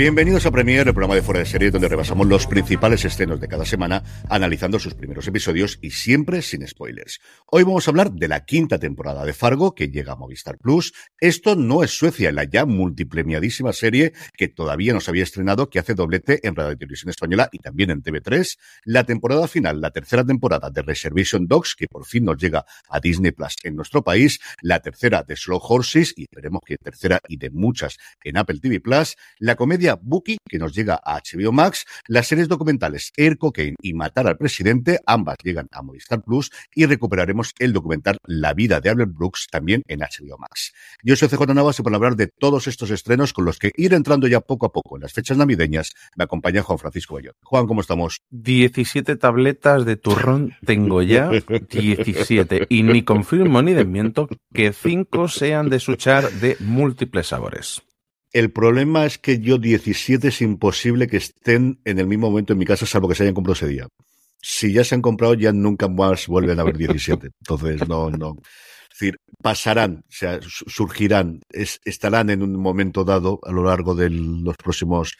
Bienvenidos a Premier, el programa de fuera de serie donde repasamos los principales estrenos de cada semana, analizando sus primeros episodios y siempre sin spoilers. Hoy vamos a hablar de la quinta temporada de Fargo que llega a Movistar Plus. Esto no es Suecia, la ya multiplemiadísima serie que todavía no se había estrenado, que hace doblete en Radio Televisión Española y también en TV3. La temporada final, la tercera temporada de Reservation Dogs, que por fin nos llega a Disney Plus en nuestro país. La tercera de Slow Horses y esperemos que tercera y de muchas en Apple TV Plus. La comedia Bookie, que nos llega a HBO Max, las series documentales Air Cocaine y Matar al Presidente, ambas llegan a Movistar Plus y recuperaremos el documental La vida de Albert Brooks también en HBO Max. Yo soy CJ Navas y para hablar de todos estos estrenos con los que ir entrando ya poco a poco en las fechas navideñas, me acompaña Juan Francisco Bayón. Juan, ¿cómo estamos? 17 tabletas de turrón tengo ya, 17, y ni confirmo ni desmiento que 5 sean de suchar de múltiples sabores. El problema es que yo 17 es imposible que estén en el mismo momento en mi casa, salvo que se hayan comprado ese día. Si ya se han comprado, ya nunca más vuelven a haber 17. Entonces, no, no. Es decir, pasarán, o sea, surgirán, estarán en un momento dado a lo largo de los próximos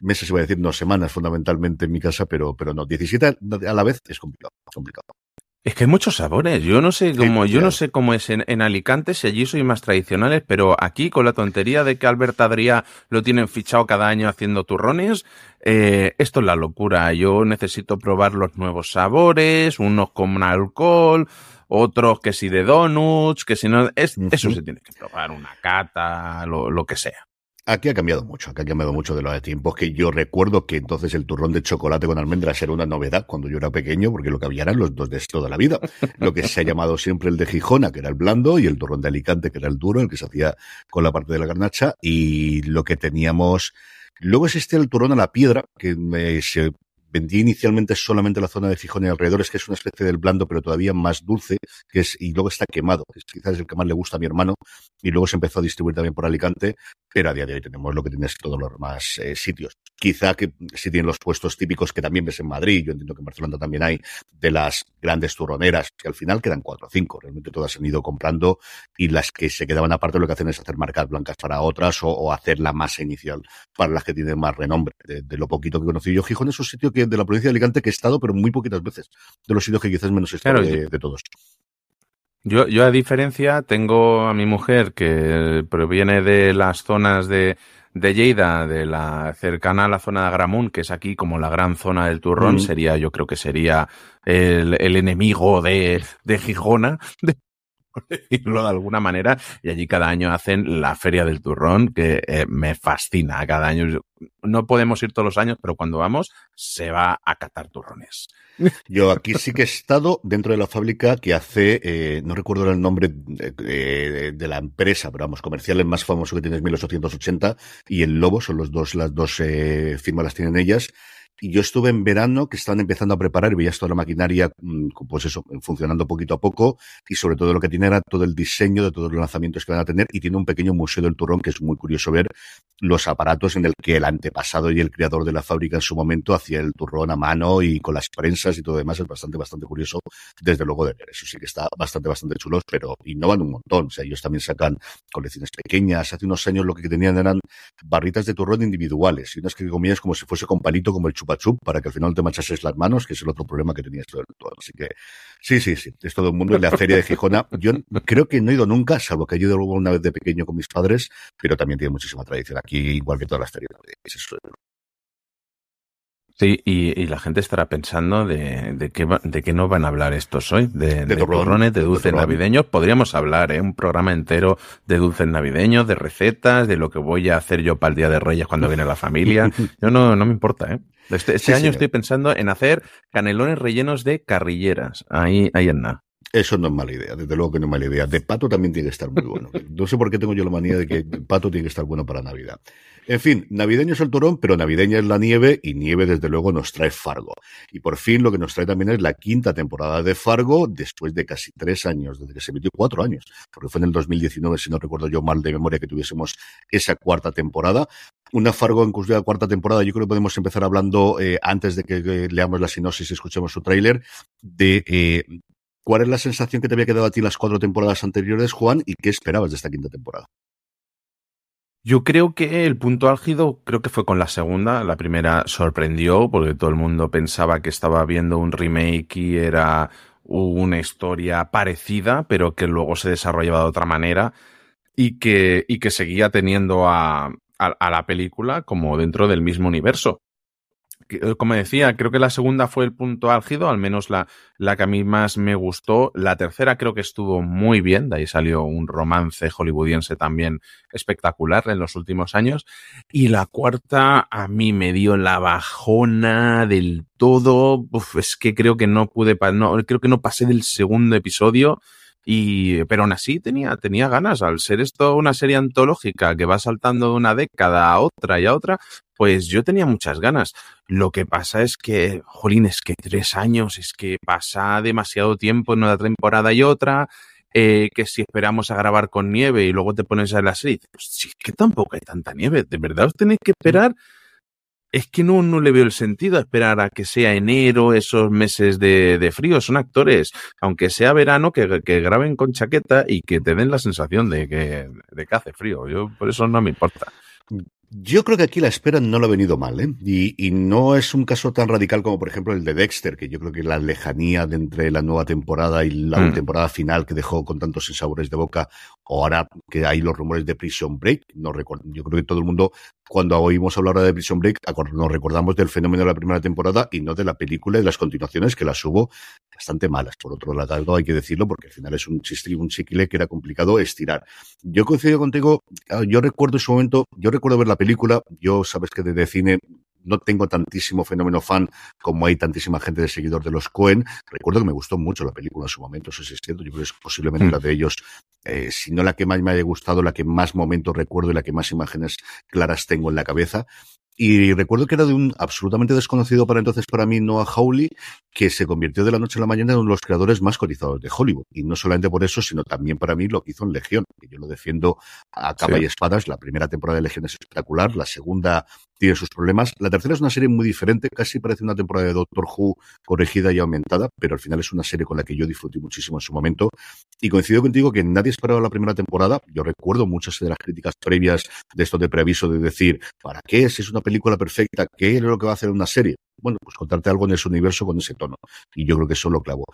meses, iba a decir, no semanas, fundamentalmente en mi casa, pero, pero no, 17 a la vez es complicado, complicado. Es que hay muchos sabores. Yo no sé cómo, yo no sé cómo es en, en, Alicante, si allí soy más tradicionales, pero aquí con la tontería de que Albert Adrià lo tienen fichado cada año haciendo turrones, eh, esto es la locura. Yo necesito probar los nuevos sabores, unos con alcohol, otros que si de donuts, que si no, es, eso se tiene que probar, una cata, lo, lo que sea. Aquí ha cambiado mucho, aquí ha cambiado mucho de los tiempos que yo recuerdo que entonces el turrón de chocolate con almendras era una novedad cuando yo era pequeño, porque lo que había eran los dos de toda la vida. Lo que se ha llamado siempre el de Gijona, que era el blando, y el turrón de Alicante, que era el duro, el que se hacía con la parte de la garnacha, y lo que teníamos Luego existe el turrón a la piedra, que se vendía inicialmente solamente la zona de Gijón y alrededores, que es una especie del blando, pero todavía más dulce, que es, y luego está quemado, que quizás es el que más le gusta a mi hermano, y luego se empezó a distribuir también por Alicante, pero a día de hoy tenemos lo que tienes todos los demás eh, sitios. Quizá que si tienen los puestos típicos que también ves en Madrid, yo entiendo que en Barcelona también hay, de las grandes turroneras, que al final quedan cuatro o cinco, realmente todas han ido comprando, y las que se quedaban aparte lo que hacen es hacer marcas blancas para otras o, o hacer la masa inicial para las que tienen más renombre. De, de lo poquito que conocí yo, Gijón es un sitio que de la provincia de Alicante que he estado, pero muy poquitas veces. De los sitios que quizás menos he estado Claro, de, todos. Yo, yo a diferencia tengo a mi mujer que proviene de las zonas de, de Lleida, de la cercana a la zona de Agramunt, que es aquí como la gran zona del turrón, Mm. sería, yo creo que sería el, el enemigo de, de Gijona, de- por decirlo de alguna manera, y allí cada año hacen la feria del turrón, que eh, me fascina cada año. No podemos ir todos los años, pero cuando vamos se va a catar turrones. Yo aquí sí que he estado dentro de la fábrica que hace, eh, no recuerdo el nombre de la empresa, pero vamos, comercial el más famoso que tiene es 1880 y el Lobo, son los dos, las dos eh, firmas las tienen ellas. Y yo estuve en verano que estaban empezando a preparar y veías toda la maquinaria, mm, pues eso, funcionando poquito a poco y sobre todo lo que tiene era todo el diseño de todos los lanzamientos que van a tener y tiene un pequeño museo del turrón que es muy curioso ver los aparatos en el que el antepasado y el creador de la fábrica en su momento hacía el turrón a mano y con las prensas y todo demás. Es bastante, bastante curioso, desde luego, de ver. Eso sí que está bastante, bastante chulos, pero innovan un montón. O sea, ellos también sacan colecciones pequeñas. Hace unos años lo que tenían eran barritas de turrón individuales y unas que comías como si fuese con palito, como el chupa para que al final te manchases las manos, que es el otro problema que tenías todo el. Así que sí, sí, sí. Es todo el mundo en la feria de Gijona. Yo creo que no he ido nunca, salvo que he ido una vez de pequeño con mis padres, pero también tiene muchísima tradición aquí, igual que todas las ferias. Sí, y, la gente estará pensando de, de, qué, de qué no van a hablar estos hoy, de, de, de de dulces navideños. Podríamos hablar, ¿eh? Un programa entero de dulces navideños, de recetas, de lo que voy a hacer yo para el Día de Reyes cuando viene la familia. Yo no, no me importa, ¿eh? Este, este año estoy pensando en hacer canelones rellenos de carrilleras. Ahí, ahí en nada. Eso no es mala idea, desde luego que no es mala idea. De pato también tiene que estar muy bueno. No sé por qué tengo yo la manía de que pato tiene que estar bueno para Navidad. En fin, navideño es el turón, pero navideña es la nieve y nieve desde luego nos trae Fargo. Y por fin lo que nos trae también es la quinta temporada de Fargo después de casi tres años, desde que se emitió cuatro años, porque fue en el 2019, si no recuerdo yo mal de memoria, que tuviésemos esa cuarta temporada. Una Fargo en cuya cuarta temporada, yo creo que podemos empezar hablando, eh, antes de que, leamos la sinopsis y escuchemos su tráiler, de eh, cuál es la sensación que te había quedado a ti las cuatro temporadas anteriores, Juan, y qué esperabas de esta quinta temporada. Yo creo que el punto álgido creo que fue con la segunda. La primera sorprendió porque todo el mundo pensaba que estaba viendo un remake y era una historia parecida, pero que luego se desarrollaba de otra manera y que, y que seguía teniendo a, a la película como dentro del mismo universo. Eh, como decía, creo que la segunda fue el punto álgido, al menos la, la que a mí más me gustó. La tercera creo que estuvo muy bien, de ahí salió un romance hollywoodiense también espectacular en los últimos años. Y la cuarta a mí me dio la bajona del todo. es que creo que no pude, no, creo que no pasé del segundo episodio. Y, pero aún así tenía, tenía ganas. Al ser esto una serie antológica que va saltando de una década a otra y a otra, pues yo tenía muchas ganas. Lo que pasa es que, jolín, es que tres años, es que pasa demasiado tiempo en una temporada y otra. Eh, que si esperamos a grabar con nieve y luego te pones a la serie, pues sí, es que tampoco hay tanta nieve. ¿De verdad os tenéis que esperar? Es que no, no le veo el sentido a esperar a que sea enero, esos meses de, de frío. Son actores, aunque sea verano, que, que, graben con chaqueta y que te den la sensación de que, de que hace frío. Yo por eso no me importa. Yo creo que aquí la espera no le ha venido mal, ¿eh? Y, y, no es un caso tan radical como, por ejemplo, el de Dexter, que yo creo que la lejanía de entre la nueva temporada y la mm. temporada final que dejó con tantos insabores de boca, ahora que hay los rumores de Prison Break, no yo creo que todo el mundo cuando oímos hablar de Prison Break, nos recordamos del fenómeno de la primera temporada y no de la película y las continuaciones que las hubo bastante malas. Por otro lado, hay que decirlo porque al final es un chiste un chiquile que era complicado estirar. Yo coincido contigo, yo recuerdo en su momento, yo recuerdo ver la película, yo sabes que desde cine no tengo tantísimo fenómeno fan como hay tantísima gente de seguidor de los Cohen. Recuerdo que me gustó mucho la película en su momento, eso sí es cierto. Yo creo que es posiblemente mm. la de ellos, eh, si no la que más me haya gustado, la que más momentos recuerdo y la que más imágenes claras tengo en la cabeza. Y recuerdo que era de un absolutamente desconocido para entonces para mí, Noah Hawley, que se convirtió de la noche a la mañana en uno de los creadores más cotizados de Hollywood. Y no solamente por eso, sino también para mí lo que hizo en Legión, que yo lo defiendo a capa y espadas. La primera temporada de Legión es espectacular, la segunda tiene sus problemas. La tercera es una serie muy diferente, casi parece una temporada de Doctor Who corregida y aumentada, pero al final es una serie con la que yo disfruté muchísimo en su momento. Y coincido contigo que nadie esperaba la primera temporada. Yo recuerdo muchas de las críticas previas de esto de preaviso de decir, ¿para qué? Si es una película perfecta, ¿qué es lo que va a hacer una serie? Bueno, pues contarte algo en ese universo con ese tono. Y yo creo que eso lo clavo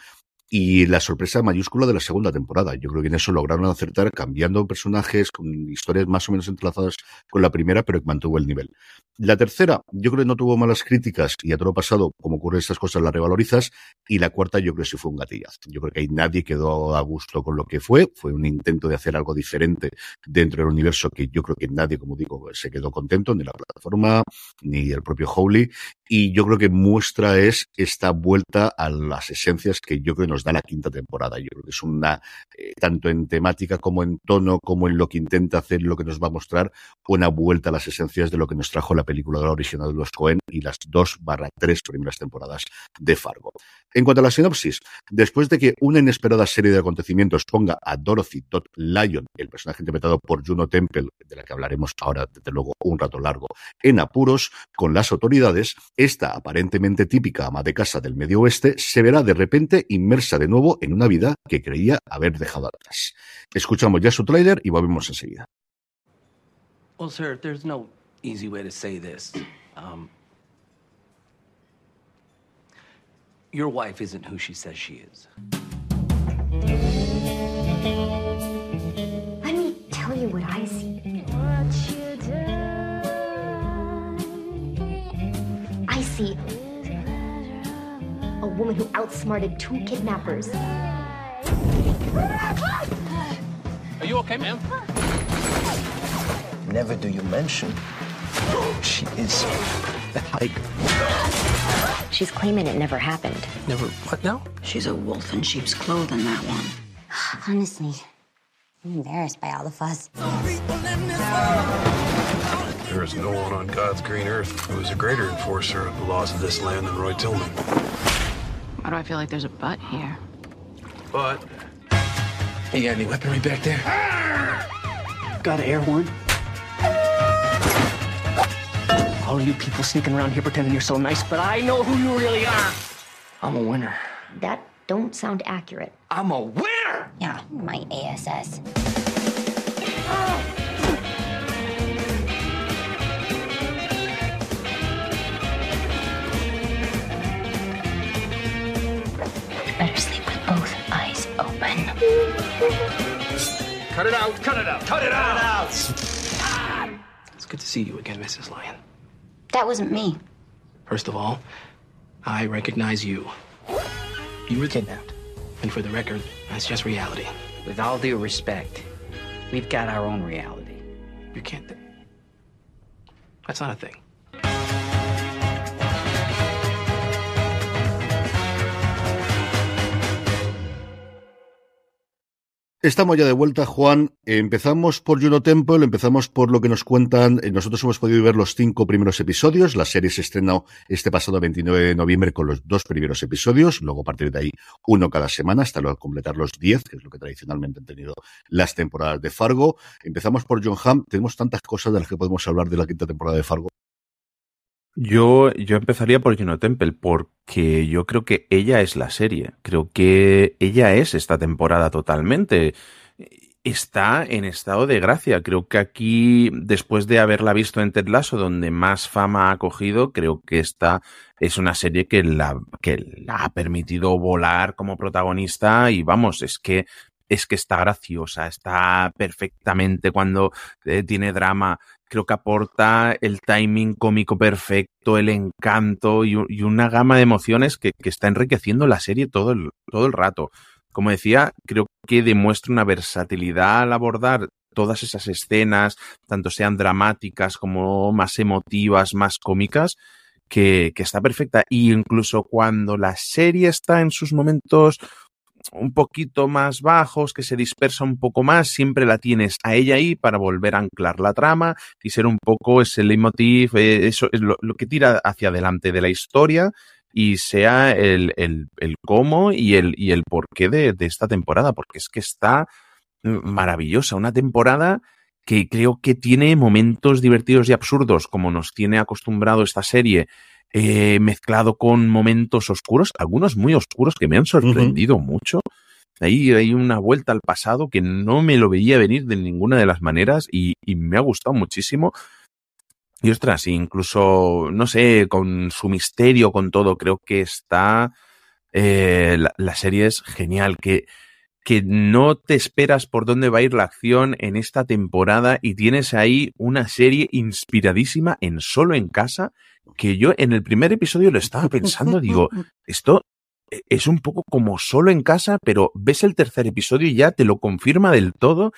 y la sorpresa mayúscula de la segunda temporada. Yo creo que en eso lograron acertar cambiando personajes con historias más o menos entrelazadas con la primera, pero que mantuvo el nivel. La tercera, yo creo que no tuvo malas críticas y a todo pasado, como ocurre estas cosas, las revalorizas. Y la cuarta, yo creo que sí fue un gatillazo. Yo creo que ahí nadie quedó a gusto con lo que fue. Fue un intento de hacer algo diferente dentro del universo que yo creo que nadie, como digo, se quedó contento, ni la plataforma, ni el propio Howley. Y yo creo que muestra es esta vuelta a las esencias que yo creo que nos da la quinta temporada. Yo creo que es una, eh, tanto en temática como en tono, como en lo que intenta hacer, lo que nos va a mostrar, una vuelta a las esencias de lo que nos trajo la película original de los Cohen y las dos barra tres primeras temporadas de Fargo. En cuanto a la sinopsis, después de que una inesperada serie de acontecimientos ponga a Dorothy Todd Lyon, el personaje interpretado por Juno Temple, de la que hablaremos ahora desde luego un rato largo, en apuros con las autoridades, esta aparentemente típica ama de casa del medio oeste se verá de repente inmersa de nuevo en una vida que creía haber dejado atrás. Escuchamos ya su trailer y volvemos enseguida. Who outsmarted two kidnappers. Are you okay, ma'am? Never do you mention she is a tiger. She's claiming it never happened. Never. What now? She's a wolf in sheep's clothing, that one. Honestly, I'm embarrassed by all the fuss. There is no one on God's green earth who is a greater enforcer of the laws of this land than Roy Tillman. Why do I feel like there's a butt here? But You got any weaponry back there? Got an air horn? All of you people sneaking around here pretending you're so nice, but I know who you really are. I'm a winner. That don't sound accurate. I'm a winner! Yeah, my ASS. Better Cut it out! Cut it out! Cut it out! It's good to see you again, Mrs. Lyon. That wasn't me. First of all, I recognize you. You were kidnapped. And for the record, that's just reality. With all due respect, we've got our own reality. You can't. Th- that's not a thing. Estamos ya de vuelta, Juan. Empezamos por Juno Temple, empezamos por lo que nos cuentan. Eh, Nosotros hemos podido ver los cinco primeros episodios. La serie se estrenó este pasado 29 de noviembre con los dos primeros episodios. Luego, a partir de ahí, uno cada semana hasta luego completar los diez, que es lo que tradicionalmente han tenido las temporadas de Fargo. Empezamos por John Hamm. Tenemos tantas cosas de las que podemos hablar de la quinta temporada de Fargo. Yo, yo empezaría por Juno Temple, porque yo creo que ella es la serie. Creo que ella es esta temporada totalmente. Está en estado de gracia. Creo que aquí, después de haberla visto en Ted Lasso, donde más fama ha cogido, creo que esta es una serie que la, que la ha permitido volar como protagonista. Y vamos, es que es que está graciosa, está perfectamente cuando eh, tiene drama, creo que aporta el timing cómico perfecto, el encanto y, una gama de emociones que, está enriqueciendo la serie todo el, todo el rato. Como decía, creo que demuestra una versatilidad al abordar todas esas escenas, tanto sean dramáticas como más emotivas, más cómicas, que, que está perfecta. Y incluso cuando la serie está en sus momentos un poquito más bajos, que se dispersa un poco más, siempre la tienes a ella ahí para volver a anclar la trama y ser un poco ese leitmotiv, eh, eso es lo, que tira hacia adelante de la historia y sea el, el, el cómo y el, y el de esta temporada, porque es que está maravillosa, una temporada que creo que tiene momentos divertidos y absurdos, como nos tiene acostumbrado esta serie, eh, mezclado con momentos oscuros, algunos muy oscuros que me han sorprendido uh -huh. mucho. Ahí hay una vuelta al pasado que no me lo veía venir de ninguna de las maneras y, y me ha gustado muchísimo. Y ostras, incluso, no sé, con su misterio, con todo, creo que está. Eh, la, la, serie es genial. Que, que no te esperas por dónde va a ir la acción en esta temporada y tienes ahí una serie inspiradísima en solo en casa que yo en el primer episodio lo estaba pensando, digo, esto es un poco como solo en casa, pero ves el tercer episodio y ya te lo confirma del todo.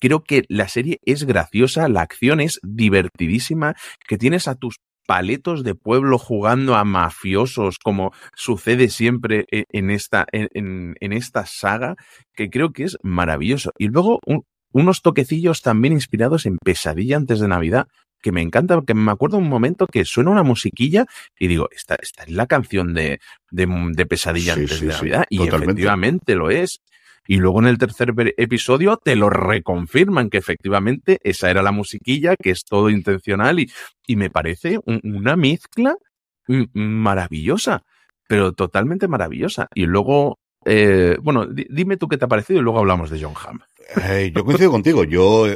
Creo que la serie es graciosa, la acción es divertidísima, que tienes a tus paletos de pueblo jugando a mafiosos, como sucede siempre en esta, en, en esta saga, que creo que es maravilloso. Y luego un, unos toquecillos también inspirados en Pesadilla antes de Navidad, que me encanta, que me acuerdo un momento que suena una musiquilla y digo, esta, esta es la canción de, de, de Pesadilla sí, antes sí, de Navidad. Sí, y totalmente. efectivamente lo es. Y luego en el tercer episodio te lo reconfirman que efectivamente esa era la musiquilla, que es todo intencional y, y me parece un, una mezcla maravillosa, pero totalmente maravillosa. Y luego, eh, bueno, dime tú qué te ha parecido y luego hablamos de John Hamm. Eh, yo coincido contigo. Yo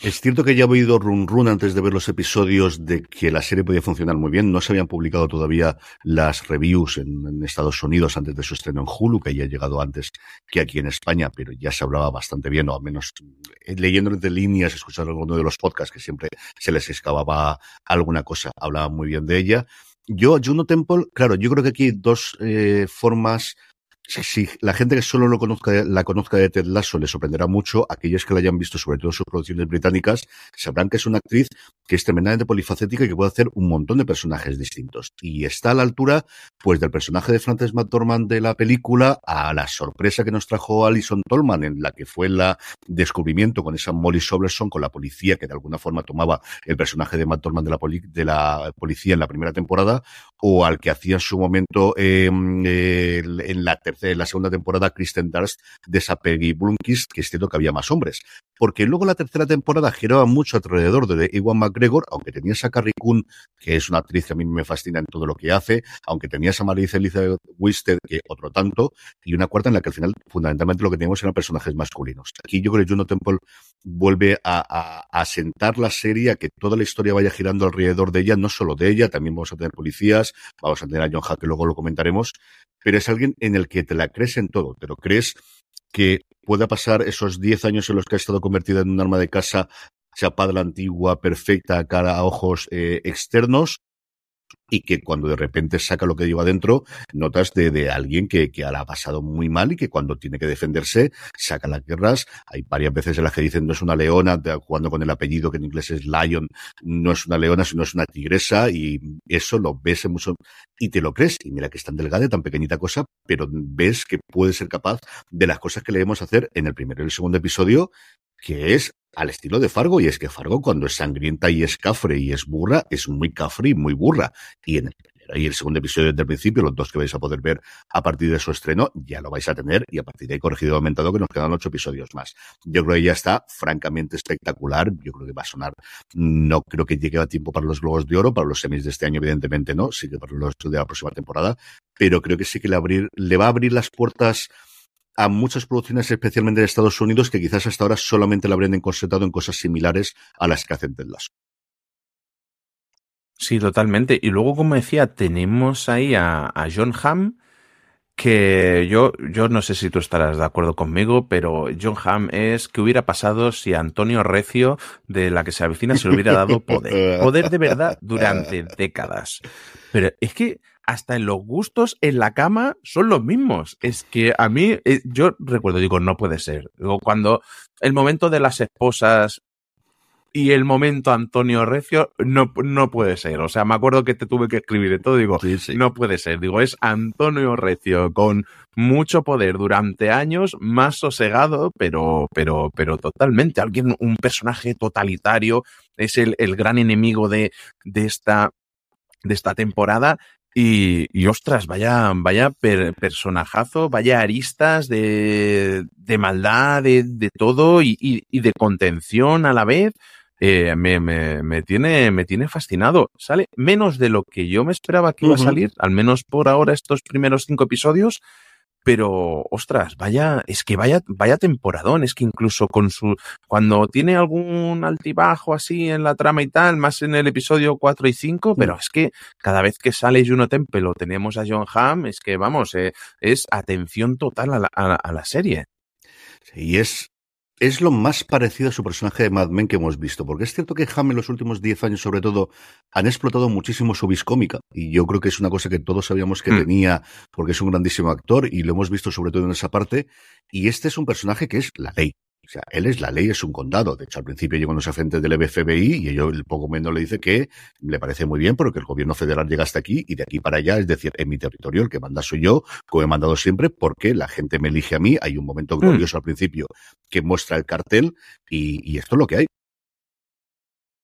es cierto que ya he oído run run antes de ver los episodios de que la serie podía funcionar muy bien. No se habían publicado todavía las reviews en, Estados Unidos antes de su estreno en Hulu, que ya ha llegado antes que aquí en España, pero ya se hablaba bastante bien, o al menos eh, leyendo entre líneas, escuchando alguno de los podcasts que siempre se les excavaba alguna cosa, hablaban muy bien de ella. Yo, Juno Temple, claro, yo creo que aquí dos eh, formas si la gente que solo lo conozca, la conozca de Ted Lasso le sorprenderá mucho. Aquellos que la hayan visto, sobre todo sus producciones británicas, sabrán que es una actriz que es tremendamente polifacética y que puede hacer un montón de personajes distintos. Y está a la altura, pues, del personaje de Frances McDormand de la película a la sorpresa que nos trajo Alison Tolman, en la que fue el descubrimiento con esa Molly Soberson, con la policía, que de alguna forma tomaba el personaje de McDormand de la, de la policía en la primera temporada, o al que hacía en su momento em, en la tercera segunda temporada Kristen Darst de esa Peggy Blumkist, que es cierto que había más hombres. Porque luego la tercera temporada giraba mucho alrededor de Ewan McGregor, aunque tenías a Carrie Coon, que es una actriz que a mí me fascina en todo lo que hace, aunque tenías a Marisa Elizabeth Wisted, que otro tanto, y una cuarta en la que al final fundamentalmente lo que teníamos eran personajes masculinos. Aquí yo creo que Juno Temple vuelve a, a, sentar la serie, a que toda la historia vaya girando alrededor de ella, no solo de ella, también vamos a tener policías, vamos a tener a John Hack, que luego lo comentaremos, pero es alguien en el que te la crees en todo, te lo crees que pueda pasar esos 10 años en los que ha estado convertida en un arma de casa chapada la antigua, perfecta, cara a ojos eh, externos, y que cuando de repente saca lo que lleva adentro, notas de, de alguien que, que ha pasado muy mal y que cuando tiene que defenderse, saca las guerras. Hay varias veces en las que dicen no es una leona, jugando con el apellido que en inglés es Lion, no es una leona, sino es una tigresa y eso lo ves en mucho y te lo crees. Y mira que es tan delgada y tan pequeñita cosa, pero ves que puede ser capaz de las cosas que le debemos hacer en el primero y el segundo episodio, que es al estilo de Fargo, y es que Fargo cuando es sangrienta y es cafre y es burra, es muy cafre y muy burra. Y en el y el segundo episodio desde el principio, los dos que vais a poder ver a partir de su estreno, ya lo vais a tener y a partir de ahí corregido y aumentado que nos quedan ocho episodios más. Yo creo que ya está francamente espectacular, yo creo que va a sonar, no creo que llegue a tiempo para los Globos de Oro, para los semis de este año evidentemente no, sí que para los de la próxima temporada, pero creo que sí que le, abrir, le va a abrir las puertas a muchas producciones, especialmente de Estados Unidos, que quizás hasta ahora solamente la habrían encorsetado en cosas similares a las que hacen Ted Lasso. Sí, totalmente. Y luego, como decía, tenemos ahí a, a John Hamm, que yo, yo no sé si tú estarás de acuerdo conmigo, pero John Hamm es que hubiera pasado si Antonio Recio, de la que se avecina, se le hubiera dado poder. Poder de verdad durante décadas. Pero es que hasta en los gustos en la cama son los mismos. Es que a mí, eh, yo recuerdo, digo, no puede ser. Digo, cuando el momento de las esposas y el momento Antonio Recio, no, no puede ser. O sea, me acuerdo que te tuve que escribir y todo, digo, no puede ser. Digo, es Antonio Recio con mucho poder durante años, más sosegado, pero, pero, pero totalmente. Alguien, un personaje totalitario, es el, el gran enemigo de, de esta de esta temporada y, y, ostras, vaya, vaya personajazo, vaya aristas de, de maldad, de, de todo y, y, y, de contención a la vez. Eh, me, me, me, tiene, me tiene fascinado. Sale menos de lo que yo me esperaba que iba a salir, al menos por ahora estos primeros cinco episodios. Pero, ostras, vaya, es que vaya, vaya temporadón, es que incluso con su, cuando tiene algún altibajo así en la trama y tal, más en el episodio 4 y 5, pero es que cada vez que sale Juno Temple o tenemos a John Hamm, es que vamos, eh, es atención total a la, a, a la serie. Y es, es lo más parecido a su personaje de Mad Men que hemos visto, porque es cierto que Ham en los últimos 10 años, sobre todo, han explotado muchísimo su viscómica, y yo creo que es una cosa que todos sabíamos que mm. tenía, porque es un grandísimo actor, y lo hemos visto sobre todo en esa parte, y este es un personaje que es la ley. O sea, él es la ley, es un condado. De hecho, al principio llegó unos agentes del FBI y ellos el poco menos le dice que le parece muy bien porque el gobierno federal llega hasta aquí y de aquí para allá, es decir, en mi territorio el que manda soy yo, como he mandado siempre, porque la gente me elige a mí. Hay un momento glorioso mm. al principio que muestra el cartel y, y, esto es lo que hay.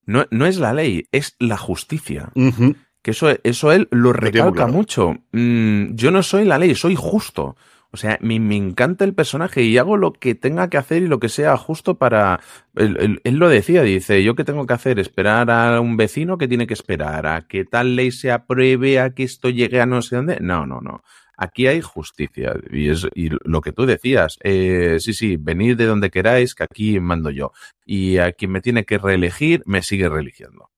No, no es la ley, es la justicia. Uh -huh. Que eso, eso él lo recalca claro. mucho. Mm, yo no soy la ley, soy justo. O sea, me, me, encanta el personaje y hago lo que tenga que hacer y lo que sea justo para... Él, él, lo decía, dice, yo qué tengo que hacer, esperar a un vecino que tiene que esperar, a que tal ley se apruebe, a que esto llegue a no sé dónde. No, no, no. Aquí hay justicia y es y lo que tú decías. Eh, sí, sí, venid de donde queráis, que aquí mando yo. Y a quien me tiene que reelegir, me sigue reeligiendo.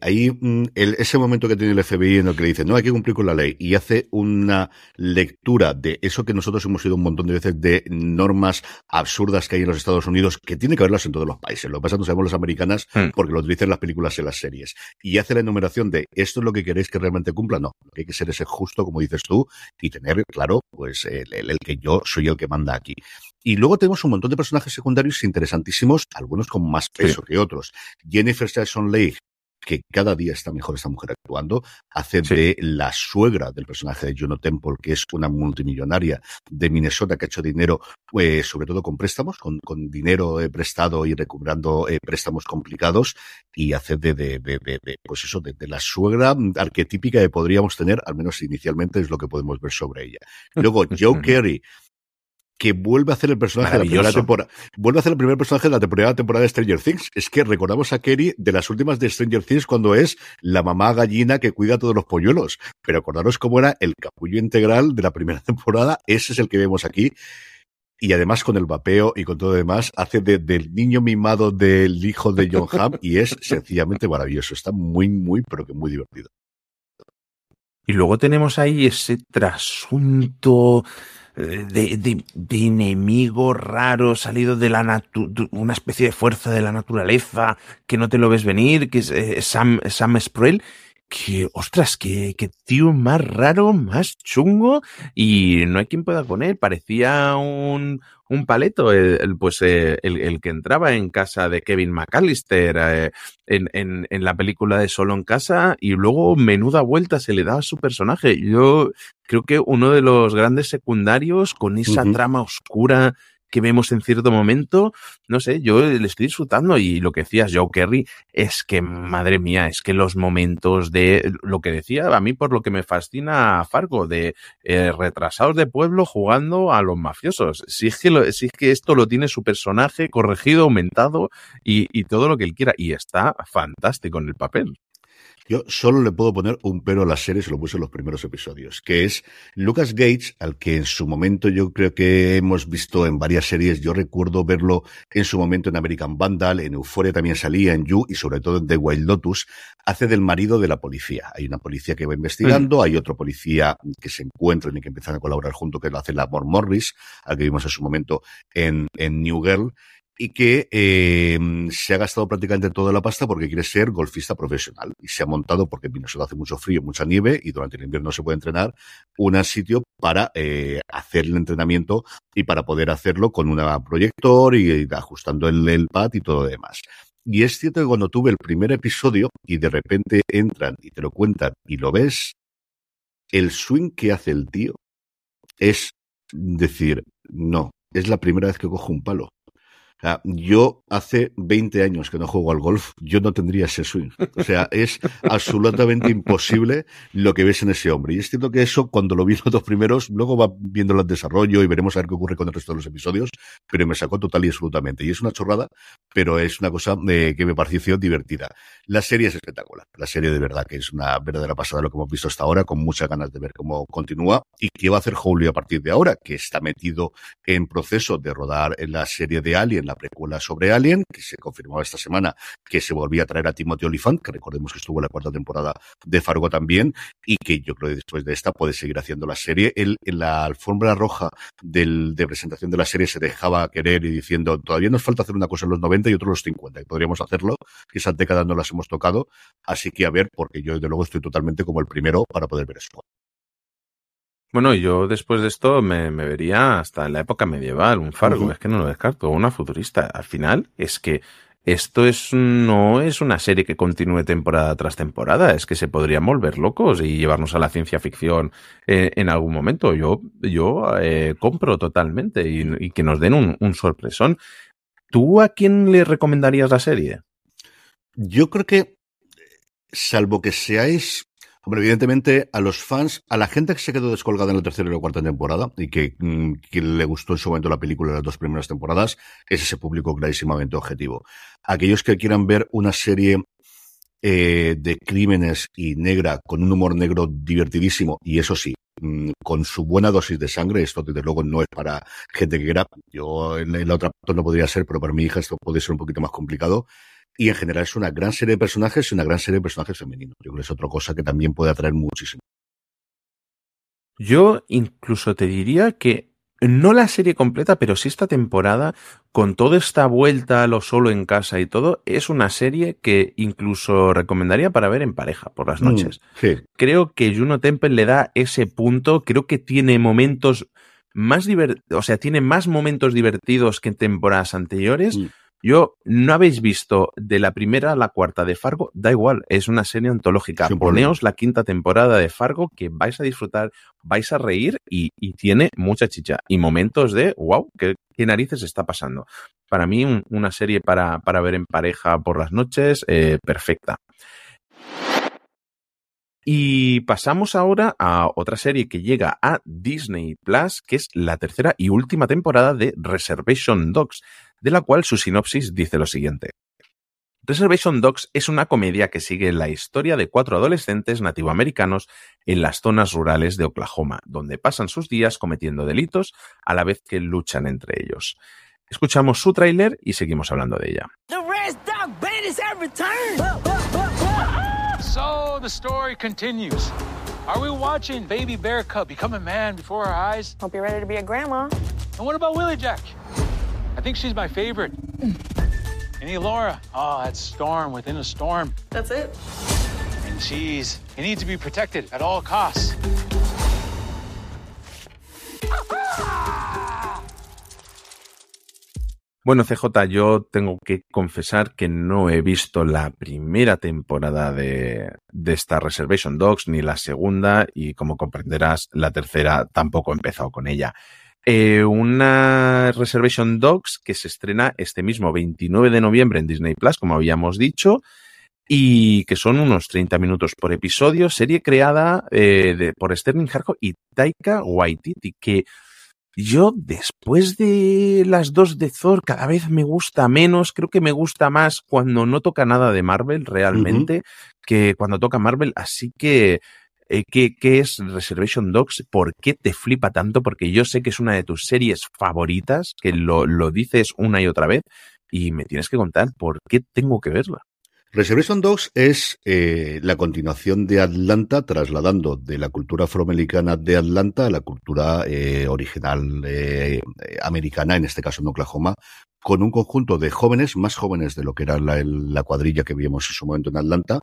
Ahí mm, el, ese momento que tiene el FBI en el que le dice, no, hay que cumplir con la ley, y hace una lectura de eso que nosotros hemos oído un montón de veces de normas absurdas que hay en los Estados Unidos, que tiene que haberlas en todos los países. Lo que pasa es no sabemos las americanas Hmm. porque lo utilizan las películas y las series. Y hace la enumeración de esto es lo que queréis que realmente cumpla. No, lo que hay que ser ese justo, como dices tú, y tener claro, pues, el, el- el que yo soy el que manda aquí. Y luego tenemos un montón de personajes secundarios interesantísimos, algunos con más peso que otros. Jennifer Jason Leigh, que cada día está mejor esta mujer actuando, hace de la suegra del personaje de Juno Temple, que es una multimillonaria de Minnesota que ha hecho dinero, pues, sobre todo con préstamos, con, con dinero eh, prestado y recuperando eh, préstamos complicados, y hace de, de, de, de- pues eso, de, de la suegra arquetípica que podríamos tener, al menos inicialmente es lo que podemos ver sobre ella. Luego, Joe Carey, que vuelve a hacer el personaje de la primera temporada. Vuelve a hacer el primer personaje de la primera temporada de Stranger Things. Es que recordamos a Kerry de las últimas de Stranger Things cuando es la mamá gallina que cuida a todos los polluelos. Pero acordaros cómo era el capullo integral de la primera temporada. Ese es el que vemos aquí. Y además con el vapeo y con todo lo demás, hace de- del niño mimado del hijo de John Hamm y es sencillamente maravilloso. Está muy, muy, pero que muy divertido. Y luego tenemos ahí ese trasunto de, de- de enemigo raro salido de la natu- una especie de fuerza de la naturaleza que no te lo ves venir, que es eh, Sam, Sam Spruill. Que, ostras, que, que tío más raro, más chungo, y no hay quien pueda con él. Parecía un, un paleto, el, el, pues eh, el, el que entraba en casa de Kevin McAllister eh, en, en, en la película de Solo en casa, y luego menuda vuelta se le daba a su personaje. Yo creo que uno de los grandes secundarios con esa trama oscura que vemos en cierto momento, no sé, yo le estoy disfrutando y lo que decías, Joe Kerry, es que, madre mía, es que los momentos de lo que decía, a mí por lo que me fascina Fargo, de eh, retrasados de pueblo jugando a los mafiosos. Si es que, es que esto lo tiene su personaje corregido, aumentado y, y todo lo que él quiera, y está fantástico en el papel. Yo solo le puedo poner un pero a la serie, se lo puse en los primeros episodios, que es Lucas Gates, al que en su momento yo creo que hemos visto en varias series. Yo recuerdo verlo en su momento en American Vandal, en Euphoria también salía, en You y sobre todo en The Wild Lotus, hace del marido de la policía. Hay una policía que va investigando, hay otro policía que se encuentran y que empiezan a colaborar junto, que lo hace la Mor Morris, al que vimos en su momento en, en New Girl y que eh, se ha gastado prácticamente toda la pasta porque quiere ser golfista profesional y se ha montado porque en Minnesota hace mucho frío, mucha nieve y durante el invierno no se puede entrenar un sitio para eh, hacer el entrenamiento y para poder hacerlo con un proyector y, y ajustando el, el pad y todo lo demás. Y es cierto que cuando tuve el primer episodio y de repente entran y te lo cuentan y lo ves, el swing que hace el tío es decir, no, es la primera vez que cojo un palo. Yo hace 20 años que no juego al golf, yo no tendría ese swing. O sea, es absolutamente imposible lo que ves en ese hombre. Y es cierto que eso, cuando lo vi los dos primeros, luego va viendo el desarrollo y veremos a ver qué ocurre con el resto de los episodios, pero me sacó total y absolutamente. Y es una chorrada, pero es una cosa eh, que me pareció divertida. La serie es espectacular. La serie de verdad que es una verdadera pasada lo que hemos visto hasta ahora, con muchas ganas de ver cómo continúa y qué va a hacer Howley a partir de ahora, que está metido en proceso de rodar en la serie de Alien, la precuela sobre Alien, que se confirmó esta semana que se volvía a traer a Timothy Olyphant, que recordemos que estuvo en la cuarta temporada de Fargo también, y que yo creo que después de esta puede seguir haciendo la serie. Él en la alfombra roja del, de presentación de la serie se dejaba querer y diciendo, todavía nos falta hacer una cosa en los 90 y otra en los 50, y podríamos hacerlo, que esas décadas no las hemos tocado, así que a ver, porque yo desde luego estoy totalmente como el primero para poder ver eso. Bueno, yo después de esto me, me vería hasta en la época medieval, un Fargo, es que no lo descarto, una futurista. Al final es que esto es no es una serie que continúe temporada tras temporada, es que se podrían volver locos y llevarnos a la ciencia ficción eh, en algún momento. Yo, yo eh, compro totalmente y, y que nos den un, un sorpresón. ¿Tú a quién le recomendarías la serie? Yo creo que, salvo que seáis, hombre, evidentemente a los fans, a la gente que se quedó descolgada en la tercera y la cuarta temporada y que, mm, que le gustó en su momento la película de las dos primeras temporadas, es ese público clarísimamente objetivo. Aquellos que quieran ver una serie eh, de crímenes y negra con un humor negro divertidísimo y eso sí, mm, con su buena dosis de sangre, esto desde luego no es para gente que quiera, yo en la, en la otra parte no podría ser, pero para mi hija esto puede ser un poquito más complicado. Y en general es una gran serie de personajes y una gran serie de personajes femeninos. Yo creo que es otra cosa que también puede atraer muchísimo. Yo incluso te diría que no la serie completa, pero sí esta temporada, con toda esta vuelta a lo solo en casa y todo, es una serie que incluso recomendaría para ver en pareja por las Mm, noches. sí. Creo que Juno Temple le da ese punto, creo que tiene momentos más divertidos, o sea, tiene más momentos divertidos que en temporadas anteriores. Mm. Yo, ¿no habéis visto de la primera a la cuarta de Fargo? Da igual, es una serie antológica. Sin problema. Poneos la quinta temporada de Fargo que vais a disfrutar, vais a reír y, y tiene mucha chicha. Y momentos de, wow, ¿qué, qué narices está pasando? Para mí, un- una serie para, para ver en pareja por las noches, eh, perfecta. Y pasamos ahora a otra serie que llega a Disney Plus, que es la tercera y última temporada de Reservation Dogs, de la cual su sinopsis dice lo siguiente. Reservation Dogs es una comedia que sigue la historia de cuatro adolescentes nativoamericanos en las zonas rurales de Oklahoma, donde pasan sus días cometiendo delitos a la vez que luchan entre ellos. Escuchamos su tráiler y seguimos hablando de ella. So the story continues. Are we watching baby bear cub become a man before our eyes? Hope you're ready to be a grandma. And what about Willie Jack? I think she's my favorite. And Elora, oh, that's storm within a storm. That's it. And she's, he needs to be protected at all costs. Bueno, CJ, yo tengo que confesar que no he visto la primera temporada de, de esta Reservation Dogs, ni la segunda, y como comprenderás, la tercera tampoco he empezado con ella. Eh, una Reservation Dogs que se estrena este mismo 29 de noviembre en Disney Plus, como habíamos dicho, y que son unos 30 minutos por episodio, serie creada eh, de, por Sterling Harco y Taika Waititi, que yo después de las dos de Thor cada vez me gusta menos, creo que me gusta más cuando no toca nada de Marvel realmente que cuando toca Marvel, así que eh, ¿qué, ¿qué es Reservation Dogs? ¿Por qué te flipa tanto? Porque yo sé que es una de tus series favoritas, que lo, lo dices una y otra vez, y me tienes que contar por qué tengo que verla. Reservation Dogs es eh, la continuación de Atlanta, trasladando de la cultura afroamericana de Atlanta a la cultura eh, original americana, en este caso en Oklahoma, con un conjunto de jóvenes, más jóvenes de lo que era la cuadrilla que vimos en su momento en Atlanta,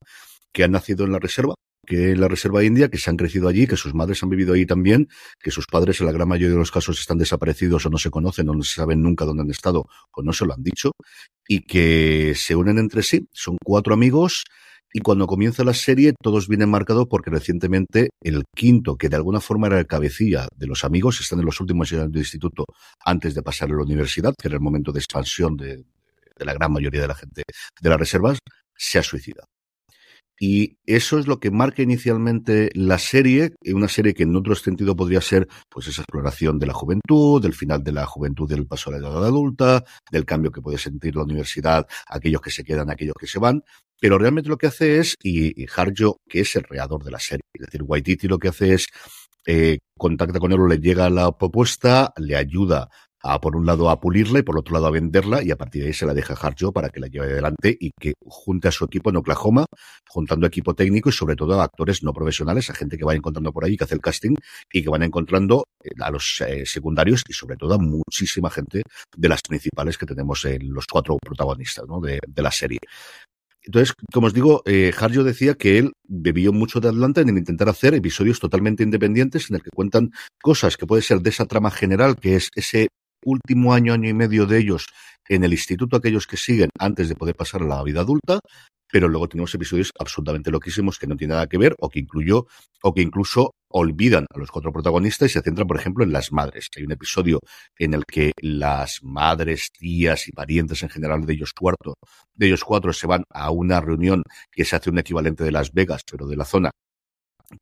que han nacido en la reserva, que en la reserva india, que se han crecido allí, que sus madres han vivido allí también, que sus padres en la gran mayoría de los casos están desaparecidos o no se conocen o no se saben nunca dónde han estado o no se lo han dicho, y que se unen entre sí. Son cuatro amigos y cuando comienza la serie todos vienen marcados porque recientemente el quinto, que de alguna forma era el cabecilla de los amigos, están en los últimos años del instituto antes de pasar a la universidad, que era el momento de expansión de, de la gran mayoría de la gente de las reservas, se ha suicidado. Y eso es lo que marca inicialmente la serie, una serie que en otro sentido podría ser pues esa exploración de la juventud, del final de la juventud del paso a la edad adulta, del cambio que puede sentir la universidad, aquellos que se quedan, aquellos que se van. Pero realmente lo que hace es, y, y Harjo, que es el creador de la serie, es decir, Waititi lo que hace es eh, contacta con él o le llega la propuesta, le ayuda a, por un lado, a pulirla y por otro lado, a venderla y a partir de ahí se la deja Harjo para que la lleve adelante y que junte a su equipo en Oklahoma, juntando equipo técnico y sobre todo a actores no profesionales, a gente que va encontrando por ahí, que hace el casting y que van encontrando a los eh, secundarios y sobre todo a muchísima gente de las principales que tenemos en los cuatro protagonistas ¿no? de, de la serie. Entonces, como os digo, eh, Harjo decía que él bebió mucho de Atlanta en intentar hacer episodios totalmente independientes en el que cuentan cosas que puede ser de esa trama general, que es ese último año, año y medio de ellos en el instituto, aquellos que siguen antes de poder pasar a la vida adulta, pero luego tenemos episodios absolutamente loquísimos que no tienen nada que ver o que incluyó o que incluso olvidan a los cuatro protagonistas y se centran, por ejemplo, en las madres. Hay un episodio en el que las madres, tías y parientes en general de ellos cuatro, de ellos cuatro se van a una reunión que se hace un equivalente de Las Vegas, pero de la zona,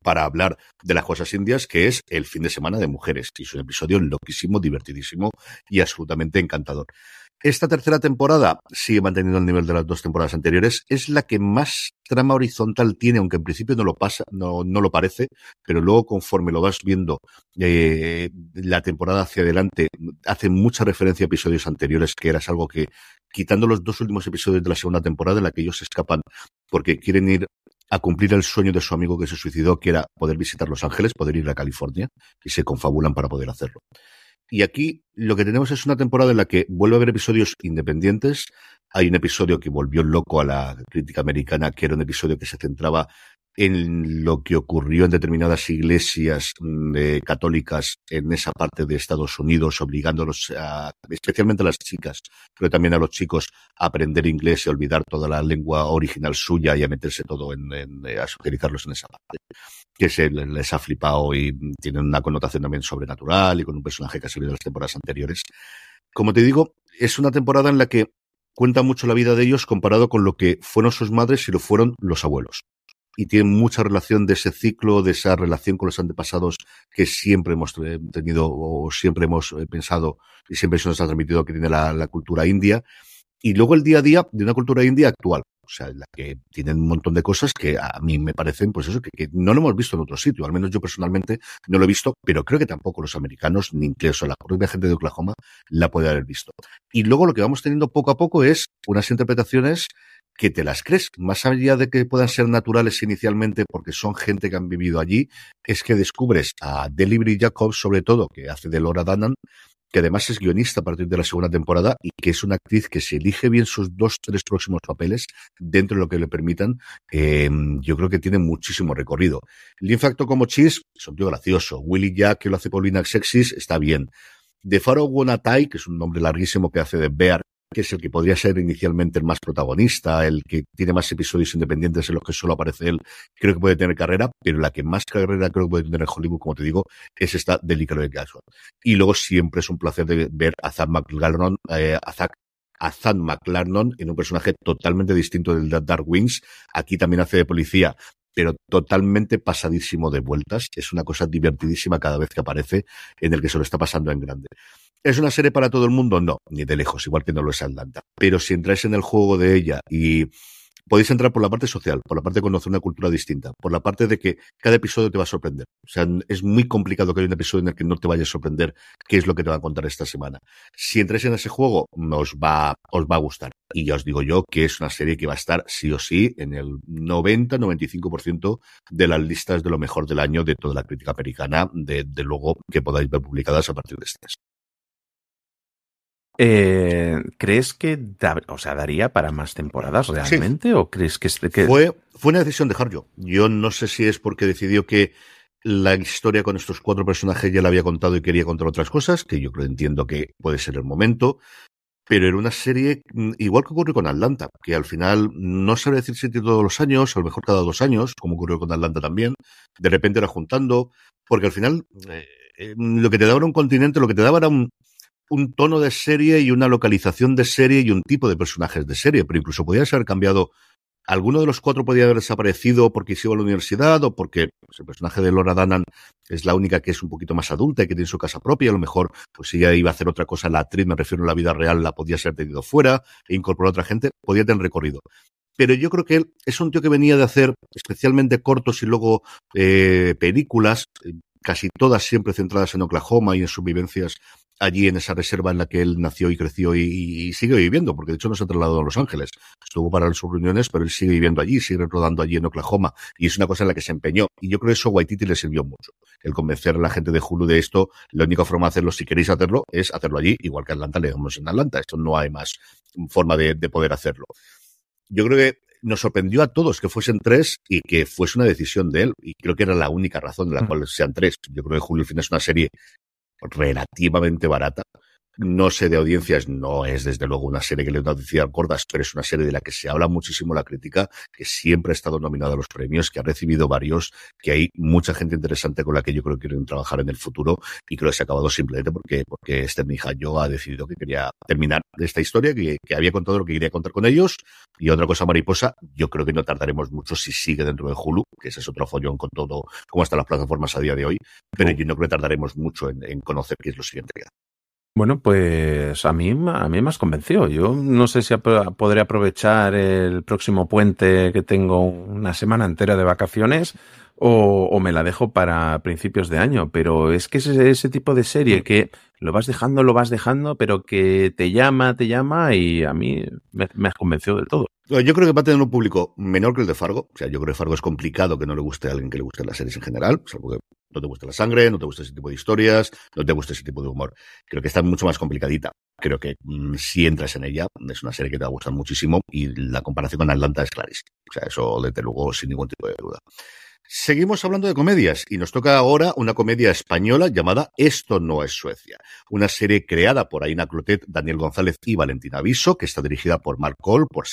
para hablar de las cosas indias, que es el fin de semana de mujeres. Y es un episodio loquísimo, divertidísimo y absolutamente encantador. Esta tercera temporada sigue manteniendo el nivel de las dos temporadas anteriores. Es la que más trama horizontal tiene, aunque en principio no lo pasa, no, no lo parece, pero luego conforme lo vas viendo eh, la temporada hacia adelante, hace mucha referencia a episodios anteriores, que era algo que, quitando los dos últimos episodios de la segunda temporada, en la que ellos se escapan porque quieren ir a cumplir el sueño de su amigo que se suicidó, que era poder visitar Los Ángeles, poder ir a California, y se confabulan para poder hacerlo. Y aquí lo que tenemos es una temporada en la que vuelve a haber episodios independientes. Hay un episodio que volvió loco a la crítica americana, que era un episodio que se centraba en lo que ocurrió en determinadas iglesias mm, eh, católicas en esa parte de Estados Unidos, obligándolos, a, especialmente a las chicas, pero también a los chicos, a aprender inglés y olvidar toda la lengua original suya y a meterse todo en, en a socializarlos en esa parte que se les ha flipado y tienen una connotación también sobrenatural y con un personaje que ha salido en las temporadas anteriores. Como te digo, es una temporada en la que cuenta mucho la vida de ellos comparado con lo que fueron sus madres y lo fueron los abuelos. Y tiene mucha relación de ese ciclo, de esa relación con los antepasados que siempre hemos tenido o siempre hemos pensado y siempre se nos ha transmitido que tiene la, la cultura india. Y luego el día a día de una cultura india actual, o sea, la que tienen un montón de cosas que a mí me parecen, pues eso, que, no lo hemos visto en otro sitio. Al menos yo personalmente no lo he visto, pero creo que tampoco los americanos, ni incluso la propia gente de Oklahoma, la puede haber visto. Y luego lo que vamos teniendo poco a poco es unas interpretaciones que te las crees, más allá de que puedan ser naturales inicialmente porque son gente que han vivido allí, es que descubres a Delibri Jacobs, sobre todo, que hace de Laura Dannan, que además es guionista a partir de la segunda temporada y que es una actriz que se elige bien sus dos, tres próximos papeles dentro de lo que le permitan, eh, yo creo que tiene muchísimo recorrido. El Facto como Cheese es un tío gracioso. Willy Jack, que lo hace Paulina Sexis, está bien. De Faro Wonatai, que es un nombre larguísimo que hace de Bear, que es el que podría ser inicialmente el más protagonista, el que tiene más episodios independientes en los que solo aparece él, creo que puede tener carrera, pero la que más carrera creo que puede tener en Hollywood, como te digo, es esta de de Jackson. Y luego siempre es un placer de ver a Zach McLarnon, eh, a Zach a McLarnon en un personaje totalmente distinto del de Dark Wings. Aquí también hace de policía, pero totalmente pasadísimo de vueltas. Es una cosa divertidísima cada vez que aparece en el que se lo está pasando en grande. ¿Es una serie para todo el mundo? No, ni de lejos, igual que no lo es Atlanta. Pero si entráis en el juego de ella y podéis entrar por la parte social, por la parte de conocer una cultura distinta, por la parte de que cada episodio te va a sorprender. O sea, es muy complicado que haya un episodio en el que no te vaya a sorprender qué es lo que te va a contar esta semana. Si entráis en ese juego, os va, os va a gustar. Y ya os digo yo que es una serie que va a estar sí o sí en el 90-95% de las listas de lo mejor del año de toda la crítica americana, de, de luego que podáis ver publicadas a partir de este mes. Eh, ¿Crees que o sea, daría para más temporadas realmente? ¿O crees que, que, Fue, fue una decisión dejar yo. Yo no sé si es porque decidió que la historia con estos cuatro personajes ya la había contado y quería contar otras cosas, que yo creo entiendo que puede ser el momento. Pero era una serie, mm, igual que ocurrió con Atlanta, que al final no sabe decir si todos los años, a lo mejor cada dos años, como ocurrió con Atlanta también. De repente era juntando, porque al final eh, eh, lo que te daba era un continente, lo que te daba era un, un tono de serie y una localización de serie y un tipo de personajes de serie, pero incluso podía ser cambiado. Alguno de los cuatro podía haber desaparecido porque se iba a la universidad o porque pues, el personaje de Laura Dannan es la única que es un poquito más adulta y que tiene su casa propia. A lo mejor, pues si ella iba a hacer otra cosa, la actriz, me refiero a la vida real, la podía ser tenido fuera e incorporar a otra gente, podía tener recorrido pero yo creo que él es un tío que venía de hacer especialmente cortos y luego eh, películas, casi todas siempre centradas en Oklahoma y en sus vivencias allí en esa reserva en la que él nació y creció y, sigue viviendo, porque de hecho no se ha trasladado a Los Ángeles. Estuvo para sus reuniones, pero él sigue viviendo allí, sigue rodando allí en Oklahoma, y es una cosa en la que se empeñó. Y yo creo que eso a Waititi le sirvió mucho. El convencer a la gente de Hulu de esto, la única forma de hacerlo, si queréis hacerlo, es hacerlo allí, igual que Atlanta, le dejamos en Atlanta. Esto no hay más forma de, de poder hacerlo. Yo creo que nos sorprendió a todos que fuesen tres y que fuese una decisión de él. Y creo que era la única razón de la mm. cual sean tres. Yo creo que Julio Fin es una serie relativamente barata no sé de audiencias, no es desde luego una serie que le da audiencias gordas, pero es una serie de la que se habla muchísimo la crítica, que siempre ha estado nominada a los premios, que ha recibido varios, que hay mucha gente interesante con la que yo creo que quieren trabajar en el futuro y creo que se ha acabado simplemente porque, porque este mi hija yo ha decidido que quería terminar esta historia, que, que había contado lo que quería contar con ellos. Y otra cosa mariposa, yo creo que no tardaremos mucho si sigue dentro de Hulu, que ese es otro follón con todo, cómo están las plataformas a día de hoy, pero yo no creo que tardaremos mucho en, en conocer qué es lo siguiente que Bueno, pues a mí, a mí me has convencido. Yo no sé si podré aprovechar el próximo puente que tengo una semana entera de vacaciones o, me la dejo para principios de año, pero es que es ese tipo de serie que lo vas dejando, lo vas dejando, pero que te llama, te llama y a mí me, me has convencido del todo. Yo creo que va a tener un público menor que el de Fargo. O sea, yo creo que Fargo es complicado que no le guste a alguien que le guste las series en general, salvo que no te guste la sangre, no te guste ese tipo de historias, no te guste ese tipo de humor. Creo que está mucho más complicadita. Creo que mm, si entras en ella, es una serie que te va a gustar muchísimo y la comparación con Atlanta es clarísima. O sea, eso desde luego sin ningún tipo de duda. Seguimos hablando de comedias y nos toca ahora una comedia española llamada Esto no es Suecia, una serie creada por Aina Clotet, Daniel González y Valentina Viso, que está dirigida por Marc Cole, por,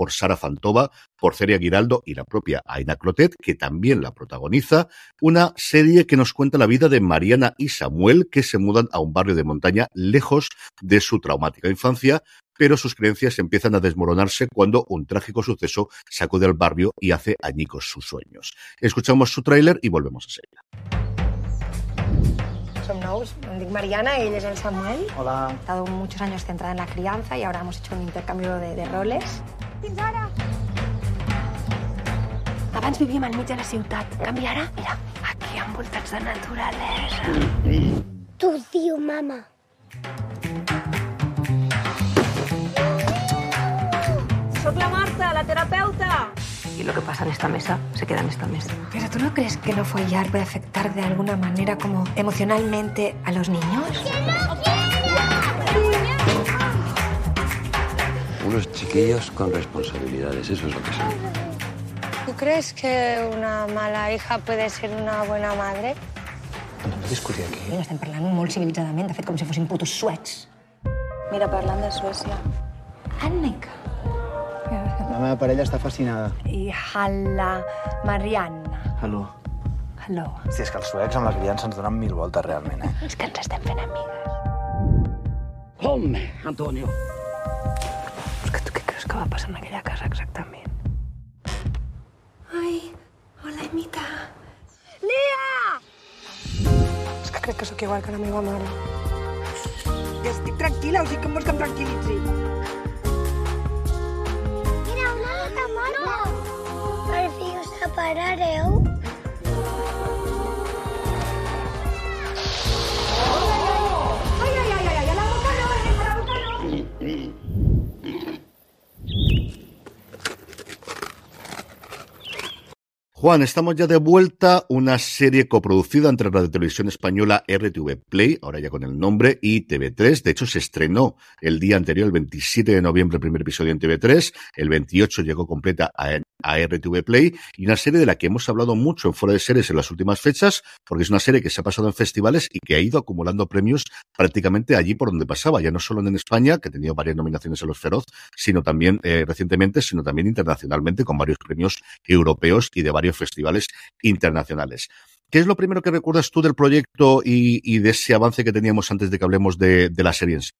por Sara Fantova, por Celia Giraldo y la propia Aina Clotet, que también la protagoniza, una serie que nos cuenta la vida de Mariana y Samuel, que se mudan a un barrio de montaña lejos de su traumática infancia, pero sus creencias empiezan a desmoronarse cuando un trágico suceso sacude al barrio y hace añicos sus sueños. Escuchamos su tráiler y volvemos a seguir. Som nous, em dic Mariana, ell és el Samuel. Hola. He estado muchos años centrada en la crianza y ahora hemos hecho un intercambio de, de roles. Fins ara! Abans vivíem al mig de la ciutat. Canvi ara, mira, aquí envoltats de naturalesa. Tu diu, mama. Soc la Marta, la terapeuta. Y lo que pasa en esta mesa se queda en esta mesa. ¿Pero tú no crees que no follar puede afectar de alguna manera como emocionalmente a los niños? Unos chiquillos con responsabilidades, eso es lo que son. ¿Tú crees que una mala hija puede ser una buena madre? Discutir aquí. Mira, estem parlant molt civilitzadament, de fet, com si fossin putos suecs. Mira, parlant de Suècia. Annika. La meva parella està fascinada. I Halla Marianna. Hello. Hello. Sí, és que els suecs amb la criança ens donen mil voltes, realment, eh? És que ens estem fent amigues. Kom, Antonio. Que va passar en aquella casa exactament? Ai, hola, Emita. Lia! És que crec que sóc igual que la meva mare. Jo estic tranquil·la, o sigui que em vols que em tranquil·litzi? Mira, una gata mona. Per fi us separareu? Juan, estamos ya de vuelta. Una serie coproducida entre Radio Televisión Española RTV Play, ahora ya con el nombre, y TV3. De hecho, se estrenó el día anterior, el 27 de noviembre, el primer episodio en TV3. El 28 llegó completa a, a RTV Play. Y una serie de la que hemos hablado mucho en Fuera de Series en las últimas fechas, porque es una serie que se ha pasado en festivales y que ha ido acumulando premios prácticamente allí por donde pasaba. Ya no solo en España, que ha tenido varias nominaciones en los Feroz, sino también eh, recientemente, sino también internacionalmente, con varios premios europeos y de varios festivales internacionales. ¿Qué es lo primero que recuerdas tú del proyecto y, de ese avance que teníamos antes de que hablemos de, de la serie en sí?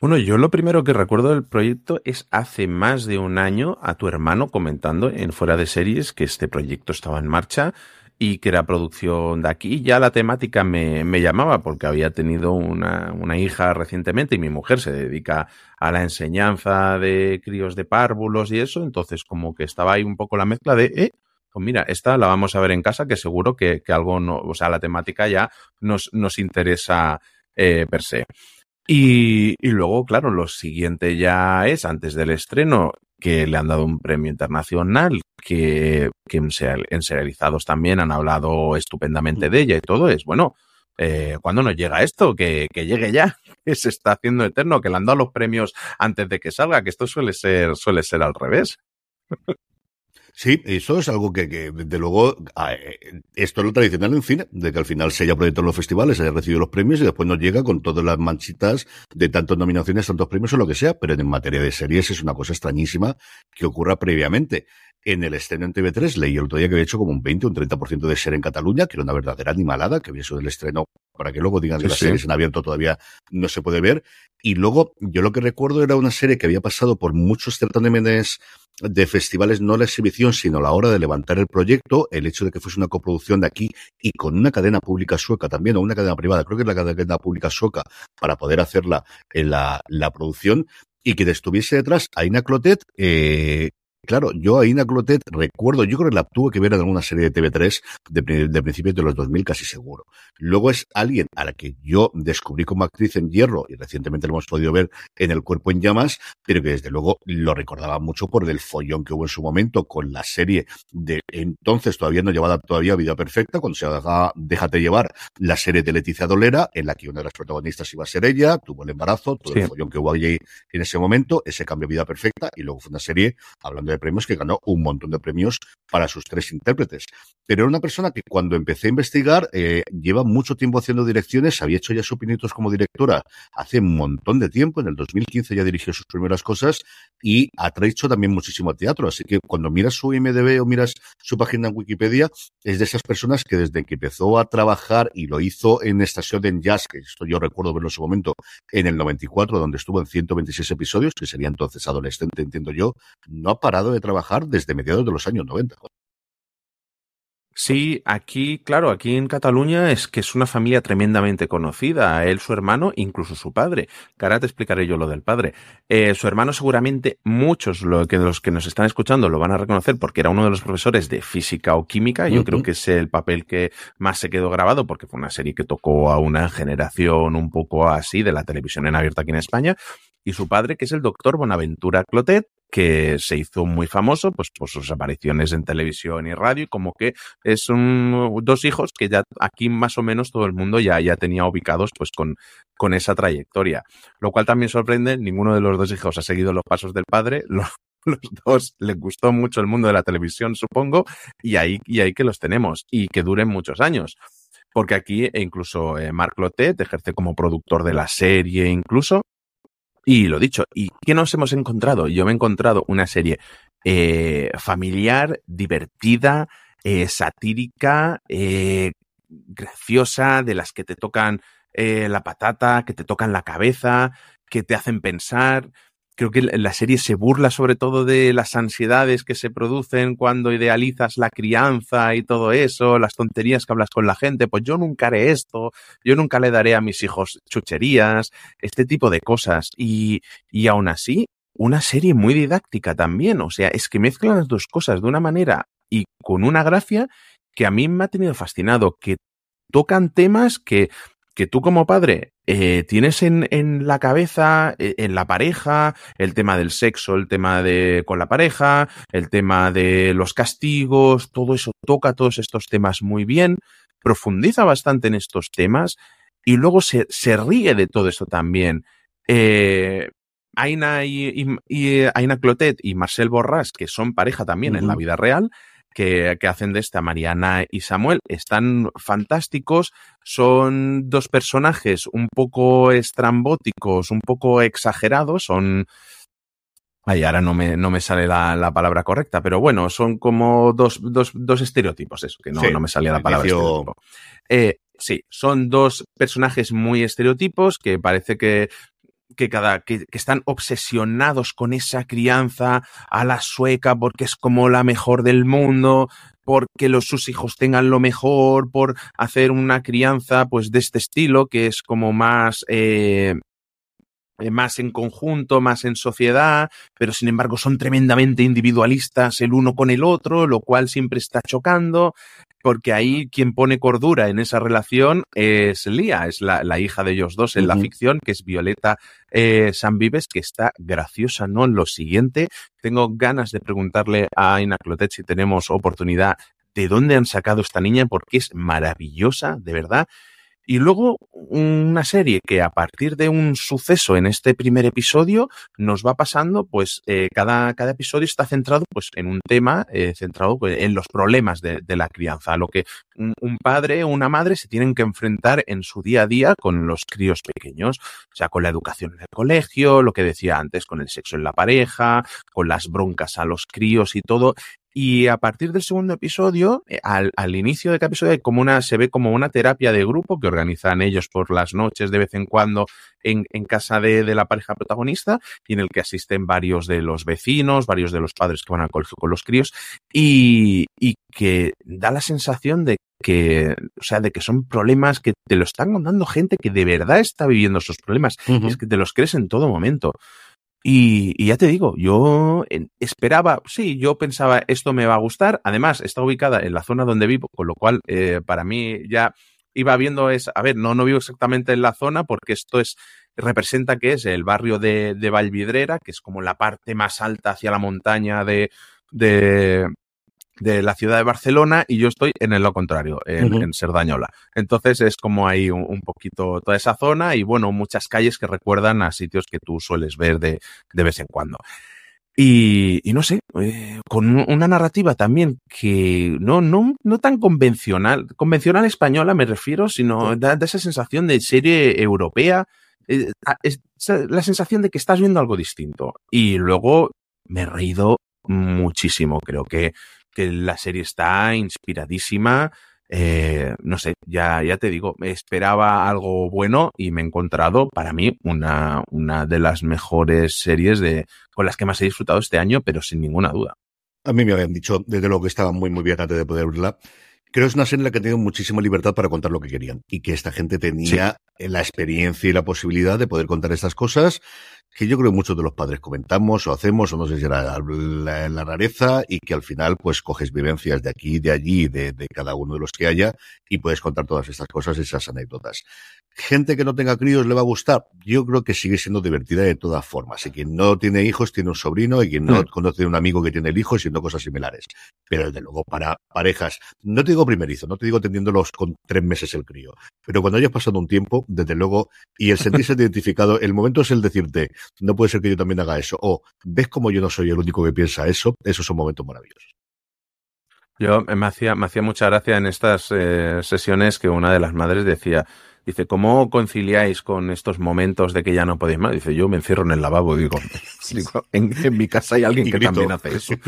Bueno, yo lo primero que recuerdo del proyecto es hace más de un año a tu hermano comentando en Fuera de Series que este proyecto estaba en marcha y que era producción de aquí. Ya la temática me, me llamaba porque había tenido una, una, hija recientemente y mi mujer se dedica a la enseñanza de críos de párvulos y eso. Entonces como que estaba ahí un poco la mezcla de, eh, pues mira, esta la vamos a ver en casa que seguro que, que algo no, o sea, la temática ya nos, nos interesa eh, per se. Y, y luego, claro, lo siguiente ya es, antes del estreno, que le han dado un premio internacional, que, que en, ser, en serializados también han hablado estupendamente de ella y todo es, bueno, eh, ¿cuándo nos llega esto? Que, que, llegue ya, que se está haciendo eterno, que le han dado los premios antes de que salga, que esto suele ser, suele ser al revés. Sí, eso es algo que, que de luego, esto es lo tradicional en cine, de que al final se haya proyectado en los festivales, haya recibido los premios y después nos llega con todas las manchitas de tantas nominaciones, tantos premios o lo que sea, pero en materia de series es una cosa extrañísima que ocurra previamente. En el estreno en TV3 leí el otro día que había hecho como un 20 o un 30% de ser en Cataluña, que era una verdadera animalada, que había sido el estreno, para que luego digan que Sí, las sí. series en abierto todavía no se puede ver. Y luego, yo lo que recuerdo era una serie que había pasado por muchos certámenes de festivales, no la exhibición, sino la hora de levantar el proyecto, el hecho de que fuese una coproducción de aquí y con una cadena pública sueca también, o una cadena privada, creo que es la cadena pública sueca, para poder hacerla en la, la producción, y que estuviese detrás Aina Clotet, eh, Claro, yo a Ina Clotet recuerdo, yo creo que la tuve que ver en alguna serie de TV3 de, de, principios de los 2000, casi seguro. Luego es alguien a la que yo descubrí como actriz en Hierro y recientemente lo hemos podido ver en El Cuerpo en Llamas, pero que desde luego lo recordaba mucho por el follón que hubo en su momento con la serie de entonces todavía no llevada todavía Vida Perfecta, cuando se dejaba Déjate llevar la serie de Leticia Dolera, en la que una de las protagonistas iba a ser ella, tuvo el embarazo, todo sí. el follón que hubo allí en ese momento, ese cambio Vida Perfecta, y luego fue una serie, hablando de premios que ganó un montón de premios para sus tres intérpretes. Pero era una persona que cuando empecé a investigar eh, lleva mucho tiempo haciendo direcciones, había hecho ya sus pinitos como directora hace un montón de tiempo, en el 2015 ya dirigió sus primeras cosas y ha hecho también muchísimo teatro. Así que cuando miras su IMDB o miras su página en Wikipedia, es de esas personas que desde que empezó a trabajar y lo hizo en Estación en Jazz, que esto yo recuerdo verlo en su momento, en el 94, donde estuvo en 126 episodios, que sería entonces adolescente, entiendo yo, no ha parado de trabajar desde mediados de los años 90. Sí, aquí, claro, aquí en Cataluña es que es una familia tremendamente conocida. Él, su hermano, incluso su padre. Que ahora te explicaré yo lo del padre. Eh, su hermano seguramente muchos lo que, los que nos están escuchando lo van a reconocer porque era uno de los profesores de física o química. Yo uh -huh. creo que es el papel que más se quedó grabado porque fue una serie que tocó a una generación un poco así de la televisión en abierta aquí en España. Y su padre, que es el doctor Bonaventura Clotet, que se hizo muy famoso pues por sus apariciones en televisión y radio y como que es un, dos hijos que ya aquí más o menos todo el mundo ya, ya tenía ubicados pues con, con esa trayectoria. Lo cual también sorprende, ninguno de los dos hijos ha seguido los pasos del padre, los, dos les gustó mucho el mundo de la televisión, supongo, y ahí, y ahí que los tenemos y que duren muchos años. Porque aquí incluso eh, Marc Lotet ejerce como productor de la serie incluso, y lo dicho, ¿y qué nos hemos encontrado? Yo me he encontrado una serie eh, familiar, divertida, eh, satírica, eh, graciosa, de las que te tocan la patata, que te tocan la cabeza, que te hacen pensar. Creo que la serie se burla sobre todo de las ansiedades que se producen cuando idealizas la crianza y todo eso, las tonterías que hablas con la gente, pues yo nunca haré esto, yo nunca le daré a mis hijos chucherías, este tipo de cosas. Y, y aún así, una serie muy didáctica también, o sea, es que mezclan las dos cosas de una manera y con una gracia que a mí me ha tenido fascinado, que tocan temas que que tú como padre eh, tienes en, en, la cabeza, en la pareja, el tema del sexo, el tema de con la pareja, el tema de los castigos, todo eso toca todos estos temas muy bien, profundiza bastante en estos temas y luego se, se ríe de todo esto también. Eh, Aina y, y, y, Aina Clotet y Marcel Borràs, que son pareja también uh -huh. en la vida real, que, que, hacen de esta Mariana y Samuel. Están fantásticos, son dos personajes un poco estrambóticos, un poco exagerados, son... Ay, ahora no me, no me sale la, la, palabra correcta, pero bueno, son como dos, dos, dos estereotipos, eso, que no, sí, no me salía la palabra estereotipo. Eh, sí, son dos personajes muy estereotipos que parece que que, cada, que, que, están obsesionados con esa crianza a la sueca porque es como la mejor del mundo, porque los, sus hijos tengan lo mejor, por hacer una crianza pues de este estilo que es como más eh, más en conjunto, más en sociedad, pero sin embargo son tremendamente individualistas el uno con el otro, lo cual siempre está chocando, porque ahí quien pone cordura en esa relación es Lía, es la, la hija de ellos dos en uh -huh. la ficción, que es Violeta eh, San Vives, que está graciosa, ¿no? En lo siguiente, tengo ganas de preguntarle a Aina Clotet si tenemos oportunidad de dónde han sacado esta niña, porque es maravillosa, de verdad. Y luego una serie que a partir de un suceso en este primer episodio nos va pasando, pues eh, cada, cada episodio está centrado pues en un tema, eh, centrado pues, en los problemas de, la crianza, lo que un, un padre o una madre se tienen que enfrentar en su día a día con los críos pequeños, o sea, con la educación en el colegio, lo que decía antes, con el sexo en la pareja, con las broncas a los críos y todo. Y a partir del segundo episodio, eh, al, al, inicio de cada episodio, hay como una, se ve como una terapia de grupo que organizan ellos por las noches de vez en cuando en, en casa de, de, la pareja protagonista y en el que asisten varios de los vecinos, varios de los padres que van al colegio con los críos y, y que da la sensación de que, o sea, de que son problemas que te lo están contando gente que de verdad está viviendo esos problemas. Uh -huh. Es que te los crees en todo momento. Y, y, ya te digo, yo esperaba, sí, yo pensaba esto me va a gustar. Además, está ubicada en la zona donde vivo, con lo cual eh, para mí ya iba viendo es, a ver, no, no vivo exactamente en la zona porque esto es, representa que es el barrio de, de Valvidrera, que es como la parte más alta hacia la montaña de, de, de la ciudad de Barcelona y yo estoy en el lo contrario, en, uh -huh. en Cerdañola. Entonces es como ahí un, un, poquito toda esa zona y bueno, muchas calles que recuerdan a sitios que tú sueles ver de, de vez en cuando. Y, y no sé, eh, con una narrativa también que no, no, no tan convencional, convencional española me refiero, sino da, da esa sensación de serie europea, eh, es la sensación de que estás viendo algo distinto. Y luego me he reído muchísimo, creo que que la serie está inspiradísima. Eh, no sé, ya, ya te digo, esperaba algo bueno y me he encontrado, para mí, una, una de las mejores series de, con las que más he disfrutado este año, pero sin ninguna duda. A mí me habían dicho, desde luego que estaba muy, muy bien antes de poder verla. Creo que es una serie en la que tenido muchísima libertad para contar lo que querían y que esta gente tenía sí. la experiencia y la posibilidad de poder contar estas cosas que yo creo que muchos de los padres comentamos o hacemos, o no sé si era la, la, rareza, y que al final pues coges vivencias de aquí, de allí, de, de, cada uno de los que haya, y puedes contar todas estas cosas, esas anécdotas. Gente que no tenga críos le va a gustar, yo creo que sigue siendo divertida de todas formas, y quien no tiene hijos tiene un sobrino, y quien no conoce un amigo que tiene el hijo, siendo cosas similares. Pero desde luego para parejas, no te digo primerizo, no te digo teniéndolos con tres meses el crío, pero cuando hayas pasado un tiempo, desde luego, y el sentirse identificado, el momento es el decirte, no puede ser que yo también haga eso. O ves como yo no soy el único que piensa eso, esos son momentos maravillosos. Yo me hacía, me hacía mucha gracia en estas eh, sesiones que una de las madres decía, dice, ¿cómo conciliáis con estos momentos de que ya no podéis más? Dice, yo me encierro en el lavabo, digo, digo en, en, mi casa hay alguien que también hace eso.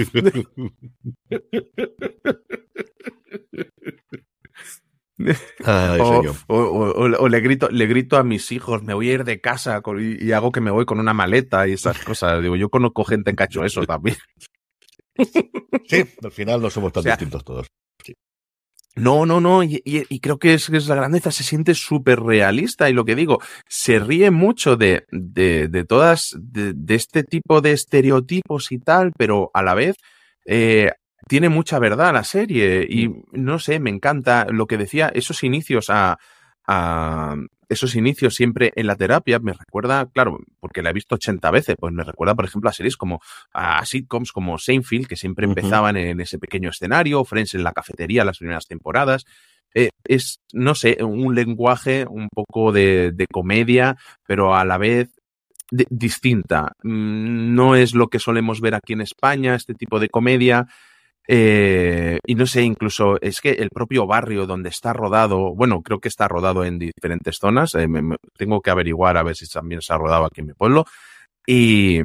Ay, o, o, o, o, le grito, le grito a mis hijos, me voy a ir de casa con, y, y, hago que me voy con una maleta y esas cosas. Digo, yo conozco gente que ha hecho eso también. Sí, al final no somos tan sea, distintos todos. Sí. No, no, no, y, y, y, creo que es, es la grandeza, se siente súper realista y lo que digo, se ríe mucho de, de, de todas, de, de, este tipo de estereotipos y tal, pero a la vez eh, tiene mucha verdad la serie y mm. no sé, me encanta lo que decía, esos inicios a, a, esos inicios siempre en la terapia me recuerda, claro, porque la he visto 80 veces, pues me recuerda, por ejemplo, a series como a sitcoms como Seinfeld, que siempre uh -huh. empezaban en ese pequeño escenario, Friends en la cafetería las primeras temporadas. Eh, es, no sé, un lenguaje un poco de, de comedia, pero a la vez de, distinta. Mm, no es lo que solemos ver aquí en España, este tipo de comedia. Eh, y no sé, incluso es que el propio barrio donde está rodado, bueno, creo que está rodado en diferentes zonas, eh, tengo que averiguar a ver si también se ha rodado aquí en mi pueblo. Y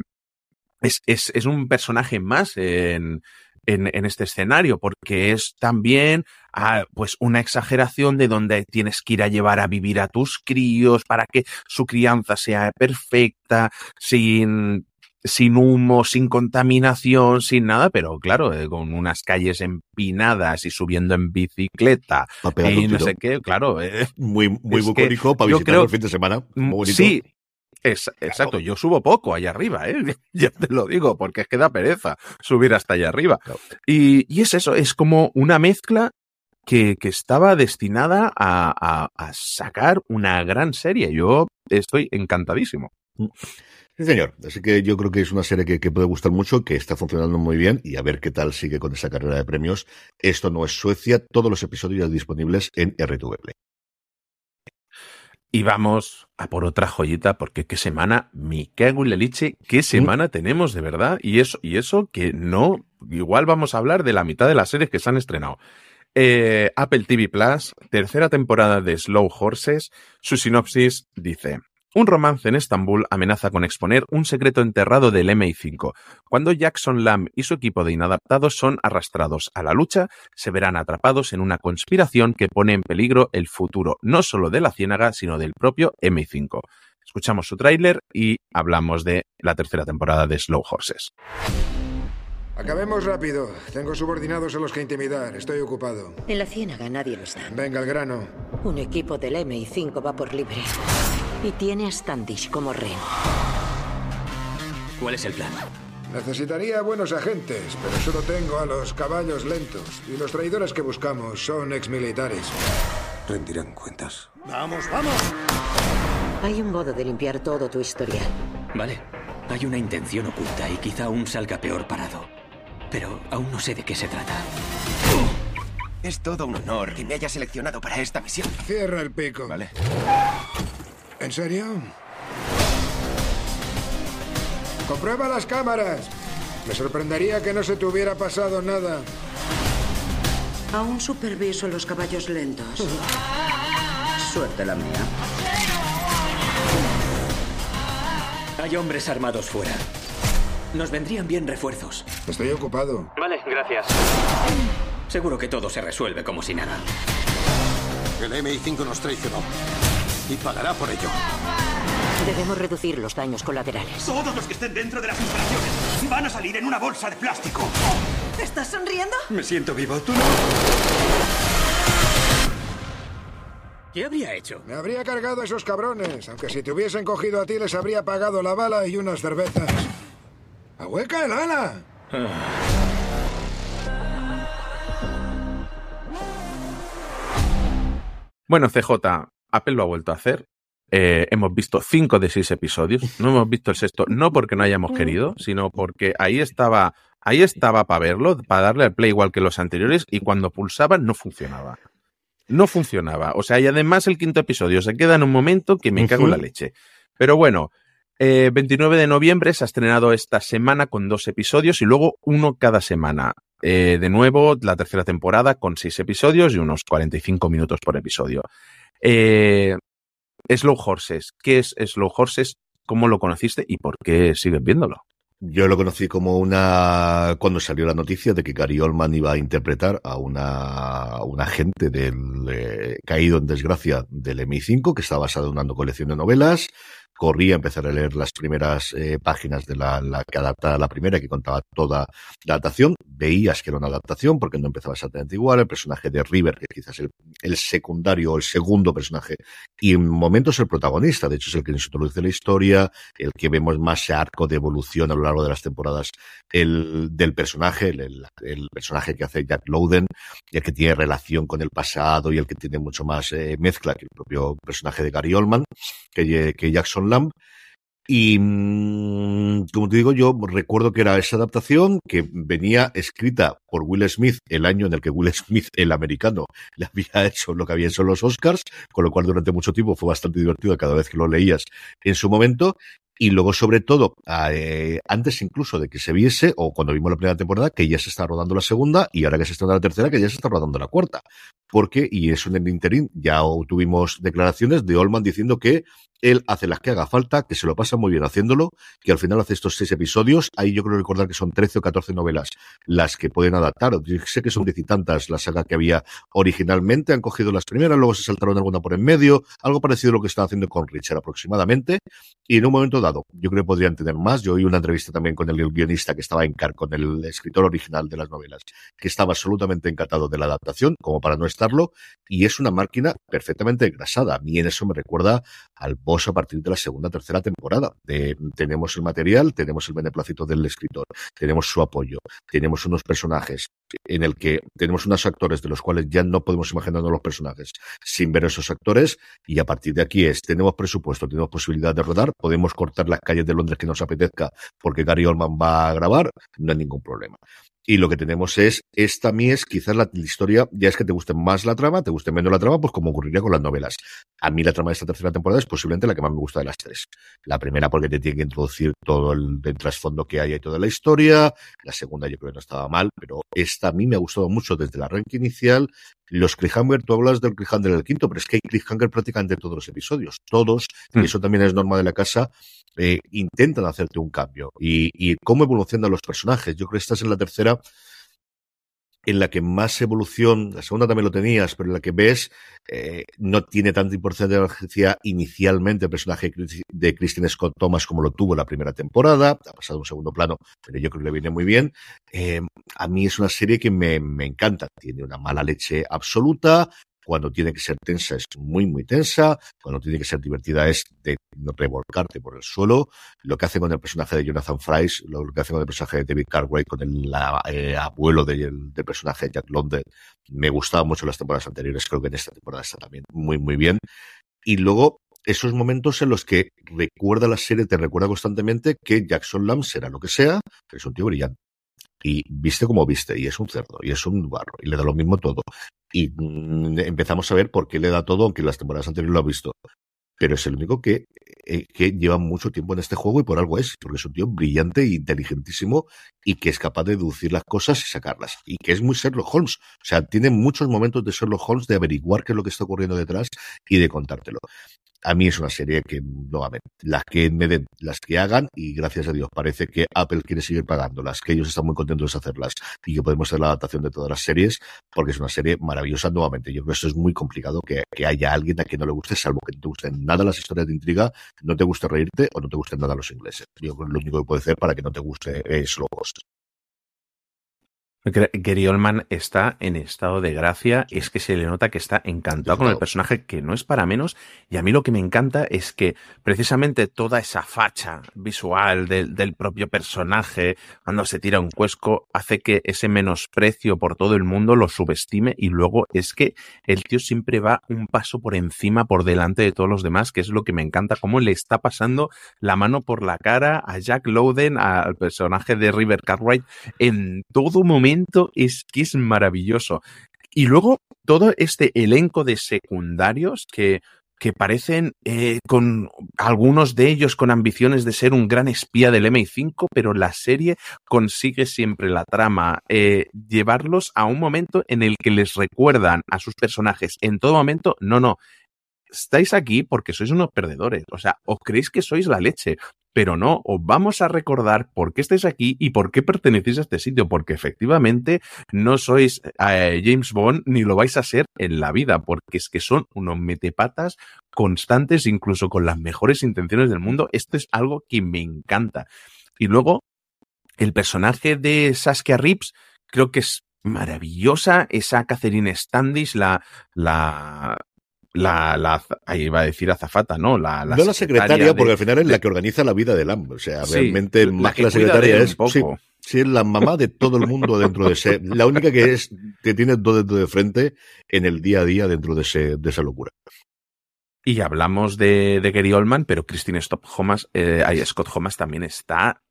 es, es, es un personaje más en, en, en, este escenario, porque es también ah, pues una exageración de donde tienes que ir a llevar a vivir a tus críos para que su crianza sea perfecta, sin sin humo, sin contaminación, sin nada, pero claro, eh, con unas calles empinadas y subiendo en bicicleta y no sé qué, claro. Eh, muy muy bucólico para visitar el fin de semana. Muy sí, es, exacto, yo subo poco allá arriba, ¿eh? ya te lo digo, porque es que da pereza subir hasta allá arriba. Y, y, es eso, es como una mezcla que, que estaba destinada a, a, a, sacar una gran serie. Yo estoy encantadísimo. Sí, señor. Así que yo creo que es una serie que, que, puede gustar mucho, que está funcionando muy bien y a ver qué tal sigue con esa carrera de premios. Esto no es Suecia, todos los episodios disponibles en RTV Play. Y vamos a por otra joyita, porque qué semana, mi cago en la leche, qué semana tenemos de verdad. Y eso, y eso que no, igual vamos a hablar de la mitad de las series que se han estrenado. Eh, Apple TV Plus, tercera temporada de Slow Horses, su sinopsis dice, Un romance en Estambul amenaza con exponer un secreto enterrado del MI5. Cuando Jackson Lamb y su equipo de inadaptados son arrastrados a la lucha, se verán atrapados en una conspiración que pone en peligro el futuro no solo de la ciénaga, sino del propio MI5. Escuchamos su tráiler y hablamos de la tercera temporada de Slow Horses. Acabemos rápido. Tengo subordinados a los que intimidar. Estoy ocupado. En la ciénaga nadie lo está. Venga al grano. Un equipo del MI5 va por libre. Y tiene a Standish como rehén. ¿Cuál es el plan? Necesitaría buenos agentes, pero solo tengo a los caballos lentos. Y los traidores que buscamos son exmilitares. Rendirán cuentas. ¡Vamos, vamos! Hay un modo de limpiar todo tu historial. Vale. Hay una intención oculta y quizá aún salga peor parado. Pero aún no sé de qué se trata. Es todo un honor que me haya seleccionado para esta misión. Cierra el pico. Vale. ¿En serio? Comprueba las cámaras. Me sorprendería que no se te hubiera pasado nada. Aún superviso los caballos lentos. Suerte la mía. Hay hombres armados fuera. Nos vendrían bien refuerzos. Estoy ocupado. Vale, gracias. Seguro que todo se resuelve como si nada. El MI5 nos traicionó. Y pagará por ello. Debemos reducir los daños colaterales. Todos los que estén dentro de las instalaciones van a salir en una bolsa de plástico. ¿Estás sonriendo? Me siento vivo. ¿Tú no? ¿Qué habría hecho? Me habría cargado a esos cabrones. Aunque si te hubiesen cogido a ti les habría pagado la bala y unas cervezas. ¡Ahueca el ala! Bueno, CJ, Apple lo ha vuelto a hacer. Eh, hemos visto cinco de seis episodios. No hemos visto el sexto, no porque no hayamos querido, sino porque ahí estaba, ahí estaba para verlo, para darle al play igual que los anteriores, y cuando pulsaba no funcionaba. No funcionaba. O sea, y además el quinto episodio se queda en un momento que me cago en la leche. Pero bueno, eh, 29 de noviembre se ha estrenado esta semana con dos episodios y luego uno cada semana. Eh, de nuevo, la tercera temporada con seis episodios y unos 45 minutos por episodio. Eh, Slow Horses. ¿Qué es Slow Horses? ¿Cómo lo conociste y por qué sigues viéndolo? Yo lo conocí como una cuando salió la noticia de que Gary Oldman iba a interpretar a una un agente del eh, caído en desgracia del MI5 que está basado en una colección de novelas corría a empezar a leer las primeras eh, páginas de la, la, que adaptaba la primera, que contaba toda la adaptación. Veías que era una adaptación porque no empezaba exactamente igual. El personaje de River, que quizás el, el secundario o el segundo personaje, y en momentos el protagonista, de hecho es el que nos introduce la historia, el que vemos más arco de evolución a lo largo de las temporadas el, del personaje, el, el, personaje que hace Jack Lowden, el que tiene relación con el pasado y el que tiene mucho más eh, mezcla que el propio personaje de Gary Oldman, que, que Jackson Lamb. Y mmm, como te digo, yo recuerdo que era esa adaptación que venía escrita por Will Smith el año en el que Will Smith, el americano, le había hecho lo que había hecho los Oscars, con lo cual durante mucho tiempo fue bastante divertido cada vez que lo leías en su momento. Y luego, sobre todo, eh, antes incluso de que se viese, o cuando vimos la primera temporada, que ya se está rodando la segunda, y ahora que se está rodando la tercera, que ya se está rodando la cuarta. Porque, y eso en el interín, ya tuvimos declaraciones de Olman diciendo que él hace las que haga falta, que se lo pasa muy bien haciéndolo, que al final hace estos seis episodios. Ahí yo creo recordar que son 13 o 14 novelas las que pueden adaptar. Yo sé que son diez y tantas la saga que había originalmente. Han cogido las primeras, luego se saltaron alguna por en medio. Algo parecido a lo que están haciendo con Richard aproximadamente. Y en un momento dado, yo creo que podrían tener más. Yo oí una entrevista también con el guionista que estaba en car con el escritor original de las novelas, que estaba absolutamente encantado de la adaptación, como para no Y es una máquina perfectamente engrasada. A mí en eso me recuerda al boss a partir de la segunda tercera temporada. Tenemos el material, tenemos el beneplácito del escritor, tenemos su apoyo, tenemos unos personajes en el que tenemos unos actores de los cuales ya no podemos imaginarnos los personajes sin ver esos actores y a partir de aquí es, tenemos presupuesto, tenemos posibilidad de rodar, podemos cortar las calles de Londres que nos apetezca porque Gary Oldman va a grabar, no hay ningún problema. Y lo que tenemos es, esta mí es quizás la, la, historia, ya es que te guste más la trama, te guste menos la trama, pues como ocurriría con las novelas. A mí la trama de esta tercera temporada es posiblemente la que más me gusta de las tres. La primera porque te tiene que introducir todo el, el trasfondo que hay y toda la historia. La segunda yo creo que no estaba mal, pero esta a mí me ha gustado mucho desde el arranque inicial los cliffhanger, tú hablas del cliffhanger del quinto, pero es que hay cliffhanger prácticamente todos los episodios. Todos, y eso también es norma de la casa, eh, intentan hacerte un cambio. Y, y cómo evolucionan los personajes. Yo creo que estás en la tercera en la que más evolución, la segunda también lo tenías, pero en la que ves, eh, no tiene tanta importancia inicialmente el personaje de Christine Scott Thomas como lo tuvo la primera temporada, ha pasado un segundo plano, pero yo creo que le viene muy bien. Eh, a mí es una serie que me, me encanta, tiene una mala leche absoluta, cuando tiene que ser tensa es muy, muy tensa. Cuando tiene que ser divertida es de revolcarte por el suelo. Lo que hace con el personaje de Jonathan Fries, lo que hace con el personaje de David Cartwright, con el eh, abuelo del, personaje de Jack London, me gustaba mucho las temporadas anteriores. Creo que en esta temporada está también muy, muy bien. Y luego esos momentos en los que recuerda la serie, te recuerda constantemente que Jackson Lamb será lo que sea, que es un tío brillante. Y viste como viste, y es un cerdo, y es un barro, y le da lo mismo todo. Y mm, empezamos a ver por qué le da todo, aunque las temporadas anteriores lo ha visto. Pero es el único que, eh, que lleva mucho tiempo en este juego y por algo es, porque es un tío brillante e inteligentísimo y que es capaz de deducir las cosas y sacarlas. Y que es muy Sherlock Holmes. O sea, tiene muchos momentos de Sherlock Holmes de averiguar qué es lo que está ocurriendo detrás y de contártelo a mí es una serie que, nuevamente, las que me den, las que hagan, y gracias a Dios parece que Apple quiere seguir pagándolas, que ellos están muy contentos de hacerlas y que podemos hacer la adaptación de todas las series, porque es una serie maravillosa nuevamente. Yo creo que esto es muy complicado que, haya alguien a quien no le guste, salvo que no te gusten nada las historias de intriga, no te guste reírte o no te gusten nada los ingleses. Yo creo que lo único que puede hacer para que no te guste es logos. Gary Oldman está en estado de gracia, es que se le nota que está encantado con el personaje, que no es para menos, y a mí lo que me encanta es que precisamente toda esa facha visual del, del propio personaje, cuando se tira un cuesco, hace que ese menosprecio por todo el mundo lo subestime, y luego es que el tío siempre va un paso por encima, por delante de todos los demás, que es lo que me encanta, cómo le está pasando la mano por la cara a Jack Lowden, al personaje de River Cartwright, en todo momento es que es maravilloso. Y luego todo este elenco de secundarios que, que parecen eh, con algunos de ellos con ambiciones de ser un gran espía del MI5, pero la serie consigue siempre la trama eh, llevarlos a un momento en el que les recuerdan a sus personajes en todo momento, no, no, estáis aquí porque sois unos perdedores, o sea, os creéis que sois la leche, pero no, os vamos a recordar por qué estáis aquí y por qué pertenecéis a este sitio, porque efectivamente no sois eh, James Bond ni lo vais a ser en la vida, porque es que son unos metepatas constantes, incluso con las mejores intenciones del mundo. Esto es algo que me encanta. Y luego, el personaje de Saskia Rips, creo que es maravillosa, esa Catherine Standish, la, la, la, la, ahí iba a decir azafata, ¿no? La, la no la secretaria, porque al final es la que organiza la vida del hambre. O sea, realmente más que, la secretaria es, sí, sí, es la mamá de todo el mundo dentro de ese, la única que es, que tiene todo dentro de frente en el día a día dentro de ese, de esa locura. Y hablamos de, de Gary Oldman, pero Christine Scott Thomas, eh, Scott Thomas también está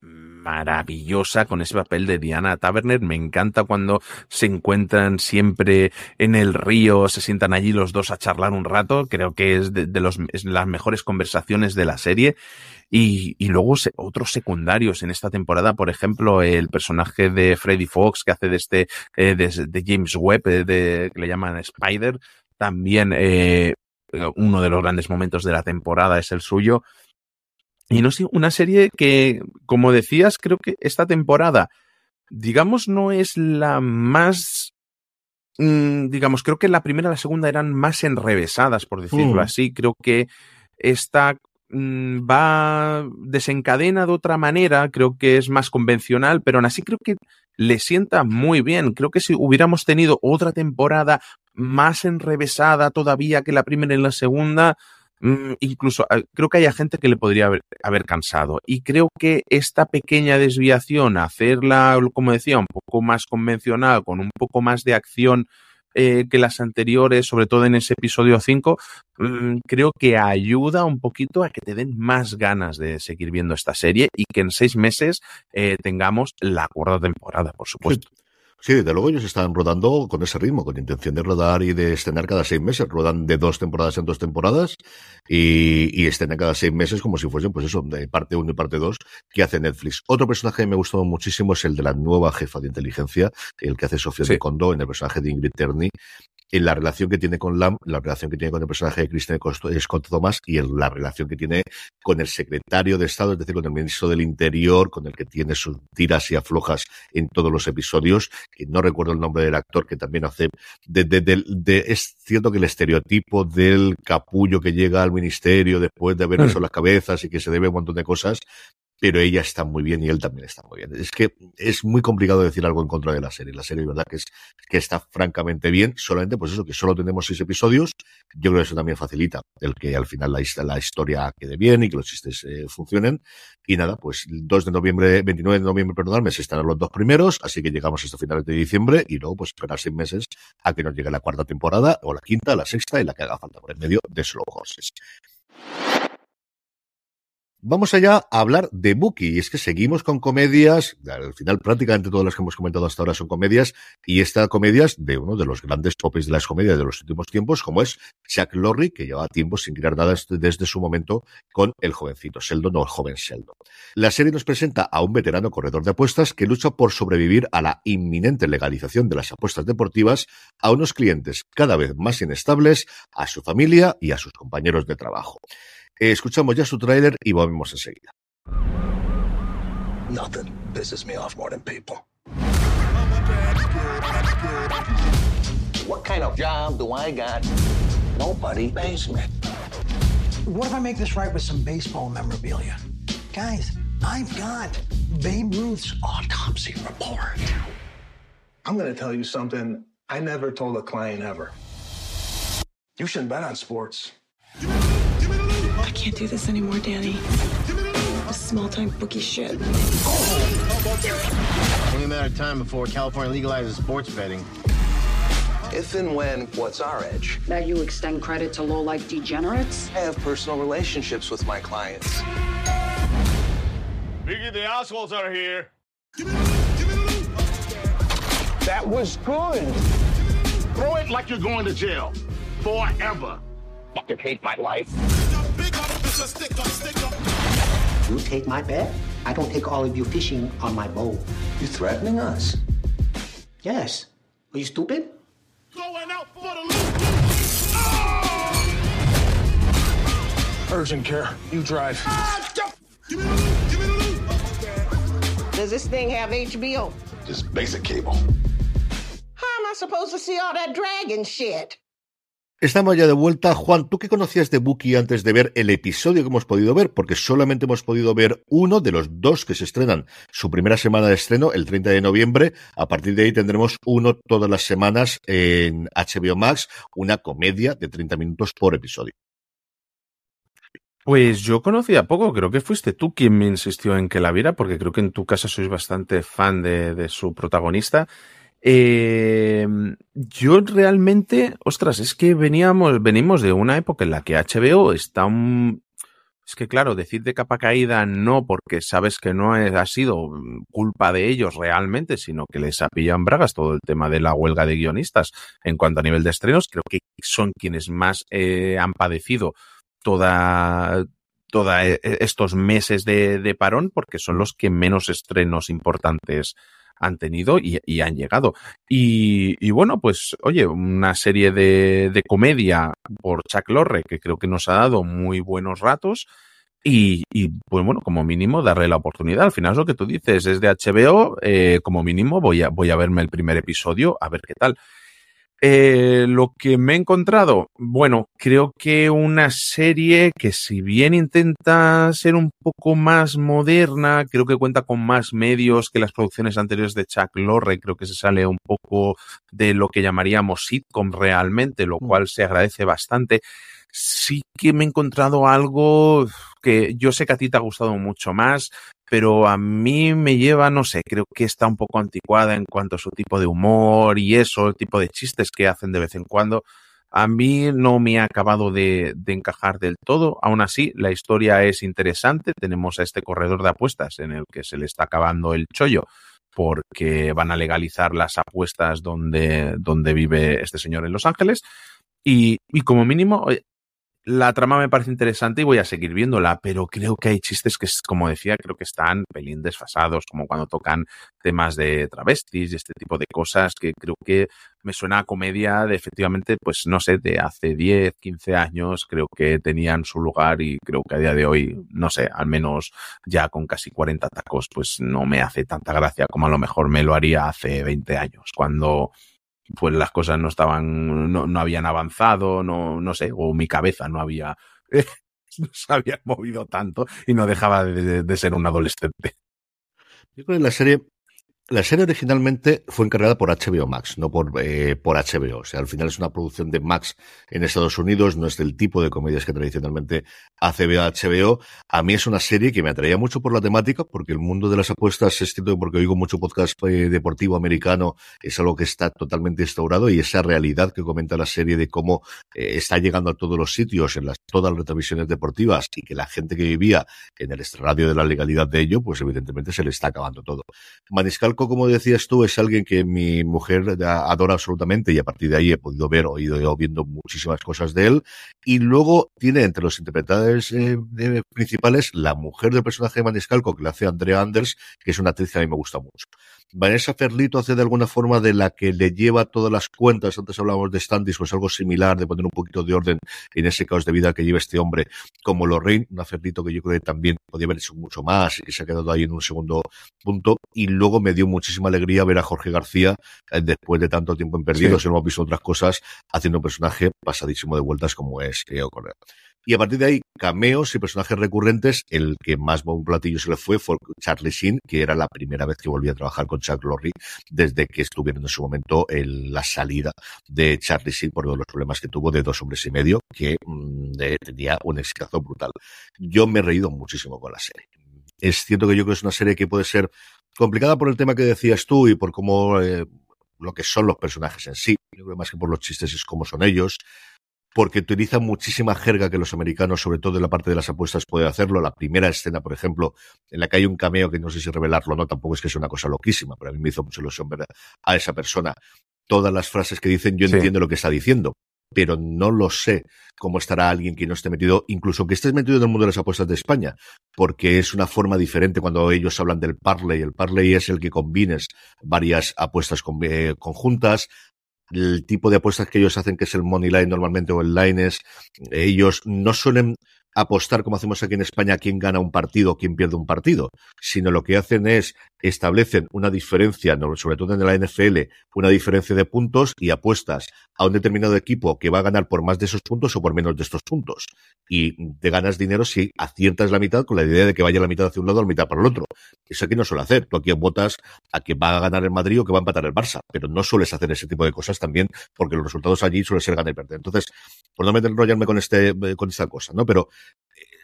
maravillosa con ese papel de Diana Taverner. Me encanta cuando se encuentran siempre en el río, se sientan allí los dos a charlar un rato. Creo que es de, los, es las mejores conversaciones de la serie. Y, y luego otros secundarios en esta temporada, por ejemplo, el personaje de Freddy Fox que hace de este, eh, de, James Webb, eh, que le llaman Spider, también eh, uno de los grandes momentos de la temporada es el suyo. Y no sé, una serie que, como decías, creo que esta temporada, digamos, no es la más mmm, digamos, creo que la primera y la segunda eran más enrevesadas, por decirlo mm. así. Creo que esta mmm, va desencadena de otra manera, creo que es más convencional, pero aún así creo que le sienta muy bien. Creo que si hubiéramos tenido otra temporada más enrevesada todavía que la primera y la segunda, incluso eh, creo que hay gente que le podría haber, haber, cansado. Y creo que esta pequeña desviación, hacerla, como decía, un poco más convencional, con un poco más de acción eh, que las anteriores, sobre todo en ese episodio 5, mmm, creo que ayuda un poquito a que te den más ganas de seguir viendo esta serie y que en seis meses eh, tengamos la cuarta temporada, por supuesto. Sí. Sí, desde luego ellos están rodando con ese ritmo, con intención de rodar y de estrenar cada seis meses. Rodan de dos temporadas en dos temporadas y, y estrenan cada seis meses como si fuesen, pues eso, de parte uno y parte dos que hace Netflix. Otro personaje que me gustado muchísimo es el de la nueva jefa de inteligencia, el que hace Sofía sí. de Condo en el personaje de Ingrid Terney. En la relación que tiene con Lam, la relación que tiene con el personaje de Kristen Scott Thomas y en la relación que tiene con el secretario de Estado, es decir, con el ministro del Interior, con el que tiene sus tiras y aflojas en todos los episodios, que no recuerdo el nombre del actor que también hace, de, de, de, es cierto que el estereotipo del capullo que llega al ministerio después de haber hecho las cabezas y que se debe a un montón de cosas, pero ella está muy bien y él también está muy bien. Es que es muy complicado decir algo en contra de la serie. La serie, verdad, que es que está francamente bien. Solamente, pues eso, que solo tenemos seis episodios. Yo creo que eso también facilita el que al final la, historia quede bien y que los chistes eh, funcionen. Y nada, pues 2 de noviembre, 29 de noviembre, perdón, se estarán los dos primeros, así que llegamos hasta finales de diciembre y luego pues esperar seis meses a que nos llegue la cuarta temporada o la quinta, la sexta y la que haga falta por el medio de Slow Horses. Vamos allá a hablar de Buki, y es que seguimos con comedias, al final prácticamente todas las que hemos comentado hasta ahora son comedias, y esta comedia es de uno de los grandes topes de las comedias de los últimos tiempos, como es Chuck Lorre, que lleva tiempo sin crear nada desde su momento con el jovencito Sheldon o el joven Sheldon. La serie nos presenta a un veterano corredor de apuestas que lucha por sobrevivir a la inminente legalización de las apuestas deportivas, a unos clientes cada vez más inestables, a su familia y a sus compañeros de trabajo. Eh, escuchamos ya su tráiler y volvemos enseguida. Nothing pisses me off more than people. What kind of job do I got? Nobody pays me. What if I make this right with some baseball memorabilia? Guys, I've got Babe Ruth's autopsy report. I'm going to tell you something I never told a client ever. You shouldn't bet on sports. I can't do this anymore, Danny. This small time bookie shit. Only a matter of time before California legalizes sports betting. If and when, what's our edge? That you extend credit to low-life degenerates? I have personal relationships with my clients. Biggie, the assholes are here. That was good. Throw it like you're going to jail. Forever. Fucking hate my life. You take my bet, I don't take all of you fishing on my boat. You threatening us? Yes. Are you stupid? Going out for the loot. Ah! Urgent care. You drive. Ah, Does this thing have HBO? Just basic cable. How am I supposed to see all that dragon shit? Estamos ya de vuelta. Juan, ¿tú qué conocías de Buki antes de ver el episodio que hemos podido ver? Porque solamente hemos podido ver uno de los dos que se estrenan su primera semana de estreno, el 30 de noviembre. A partir de ahí tendremos uno todas las semanas en HBO Max, una comedia de 30 minutos por episodio. Pues yo conocía poco, creo que fuiste tú quien me insistió en que la viera, porque creo que en tu casa sois bastante fan de su protagonista. Eh, yo realmente, ostras, es que veníamos, venimos de una época en la que HBO está un, es que claro, decir de capa caída no, porque sabes que no ha sido culpa de ellos realmente, sino que les en bragas todo el tema de la huelga de guionistas en cuanto a nivel de estrenos. Creo que son quienes más eh, han padecido toda, toda eh, estos meses de parón, porque son los que menos estrenos importantes han tenido y, y han llegado. Y, y, bueno, pues oye, una serie de, de, comedia por Chuck Lorre que creo que nos ha dado muy buenos ratos. Y, y, pues bueno, como mínimo darle la oportunidad. Al final es lo que tú dices, es de HBO, eh, como mínimo voy a, voy a verme el primer episodio a ver qué tal. Eh, lo que me he encontrado, bueno, creo que una serie que si bien intenta ser un poco más moderna, creo que cuenta con más medios que las producciones anteriores de Chuck Lorre, creo que se sale un poco de lo que llamaríamos sitcom realmente, lo cual se agradece bastante. Sí que me he encontrado algo que yo sé que a ti te ha gustado mucho más, pero a mí me lleva, no sé, creo que está un poco anticuada en cuanto a su tipo de humor y eso, el tipo de chistes que hacen de vez en cuando. A mí no me ha acabado de, encajar del todo. Aún así, la historia es interesante. Tenemos a este corredor de apuestas en el que se le está acabando el chollo porque van a legalizar las apuestas donde, donde vive este señor en Los Ángeles. Y, y como mínimo, la trama me parece interesante y voy a seguir viéndola, pero creo que hay chistes que, como decía, creo que están pelín desfasados, como cuando tocan temas de travestis y este tipo de cosas que creo que me suena a comedia de efectivamente, pues no sé, de hace 10, 15 años, creo que tenían su lugar y creo que a día de hoy, no sé, al menos ya con casi 40 tacos, pues no me hace tanta gracia como a lo mejor me lo haría hace 20 años, cuando pues las cosas no estaban, no, no habían avanzado, no, no sé, o mi cabeza no había, no se había movido tanto y no dejaba de, de ser un adolescente. Yo creo que la serie la serie originalmente fue encargada por HBO Max, no por, eh, por HBO. O sea, al final es una producción de Max en Estados Unidos, no es del tipo de comedias que tradicionalmente hace HBO. A mí es una serie que me atraía mucho por la temática, porque el mundo de las apuestas, es cierto, porque oigo mucho podcast eh, deportivo americano, es algo que está totalmente instaurado y esa realidad que comenta la serie de cómo eh, está llegando a todos los sitios, en las, todas las retransmisiones deportivas y que la gente que vivía en el radio de la legalidad de ello, pues evidentemente se le está acabando todo. Como decías tú, es alguien que mi mujer adora absolutamente y a partir de ahí he podido ver, oído, viendo muchísimas cosas de él. Y luego tiene entre los interpretadores eh, principales la mujer del personaje de Maniscalco, que le hace Andrea Anders, que es una actriz que a mí me gusta mucho. Vanessa Ferlito hace de alguna forma de la que le lleva todas las cuentas. Antes hablábamos de Standis, pues algo similar, de poner un poquito de orden en ese caos de vida que lleva este hombre, como Lorraine, una Ferlito que yo creo que también podía haber hecho mucho más y que se ha quedado ahí en un segundo punto. Y luego me dio muchísima alegría ver a Jorge García, eh, después de tanto tiempo en perdidos, sí. hemos visto otras cosas, haciendo un personaje pasadísimo de vueltas como es Creo Correa. Y a partir de ahí, cameos y personajes recurrentes. El que más un platillo se le fue fue Charlie Sheen, que era la primera vez que volvía a trabajar con Chuck Lorre desde que estuvieron en su momento en la salida de Charlie Sheen por todos los problemas que tuvo de dos hombres y medio, que mmm, tenía un exitazo brutal. Yo me he reído muchísimo con la serie. Es cierto que yo creo que es una serie que puede ser complicada por el tema que decías tú y por cómo eh, lo que son los personajes en sí. Yo creo más que por los chistes es cómo son ellos porque utiliza muchísima jerga que los americanos, sobre todo en la parte de las apuestas, pueden hacerlo. La primera escena, por ejemplo, en la que hay un cameo que no sé si revelarlo o no, tampoco es que sea una cosa loquísima, pero a mí me hizo mucha ilusión ver a esa persona. Todas las frases que dicen, yo sí. entiendo lo que está diciendo, pero no lo sé cómo estará alguien que no esté metido, incluso que estés metido en el mundo de las apuestas de España, porque es una forma diferente cuando ellos hablan del parlay. El parlay es el que combines varias apuestas eh, conjuntas, el tipo de apuestas que ellos hacen, que es el money line normalmente o el line es, ellos no suelen apostar como hacemos aquí en España quién gana un partido quién pierde un partido, sino lo que hacen es establecen una diferencia, sobre todo en la NFL, una diferencia de puntos y apuestas a un determinado equipo que va a ganar por más de esos puntos o por menos de estos puntos. Y te ganas dinero si aciertas la mitad con la idea de que vaya la mitad hacia un lado o la mitad para el otro. Eso aquí no suele hacer. Tú aquí votas a que va a ganar el Madrid o que va a empatar el Barça, pero no sueles hacer ese tipo de cosas también porque los resultados allí suelen ser ganar y perder. Entonces, por no meter enrollarme con este, con esta cosa, ¿no? Pero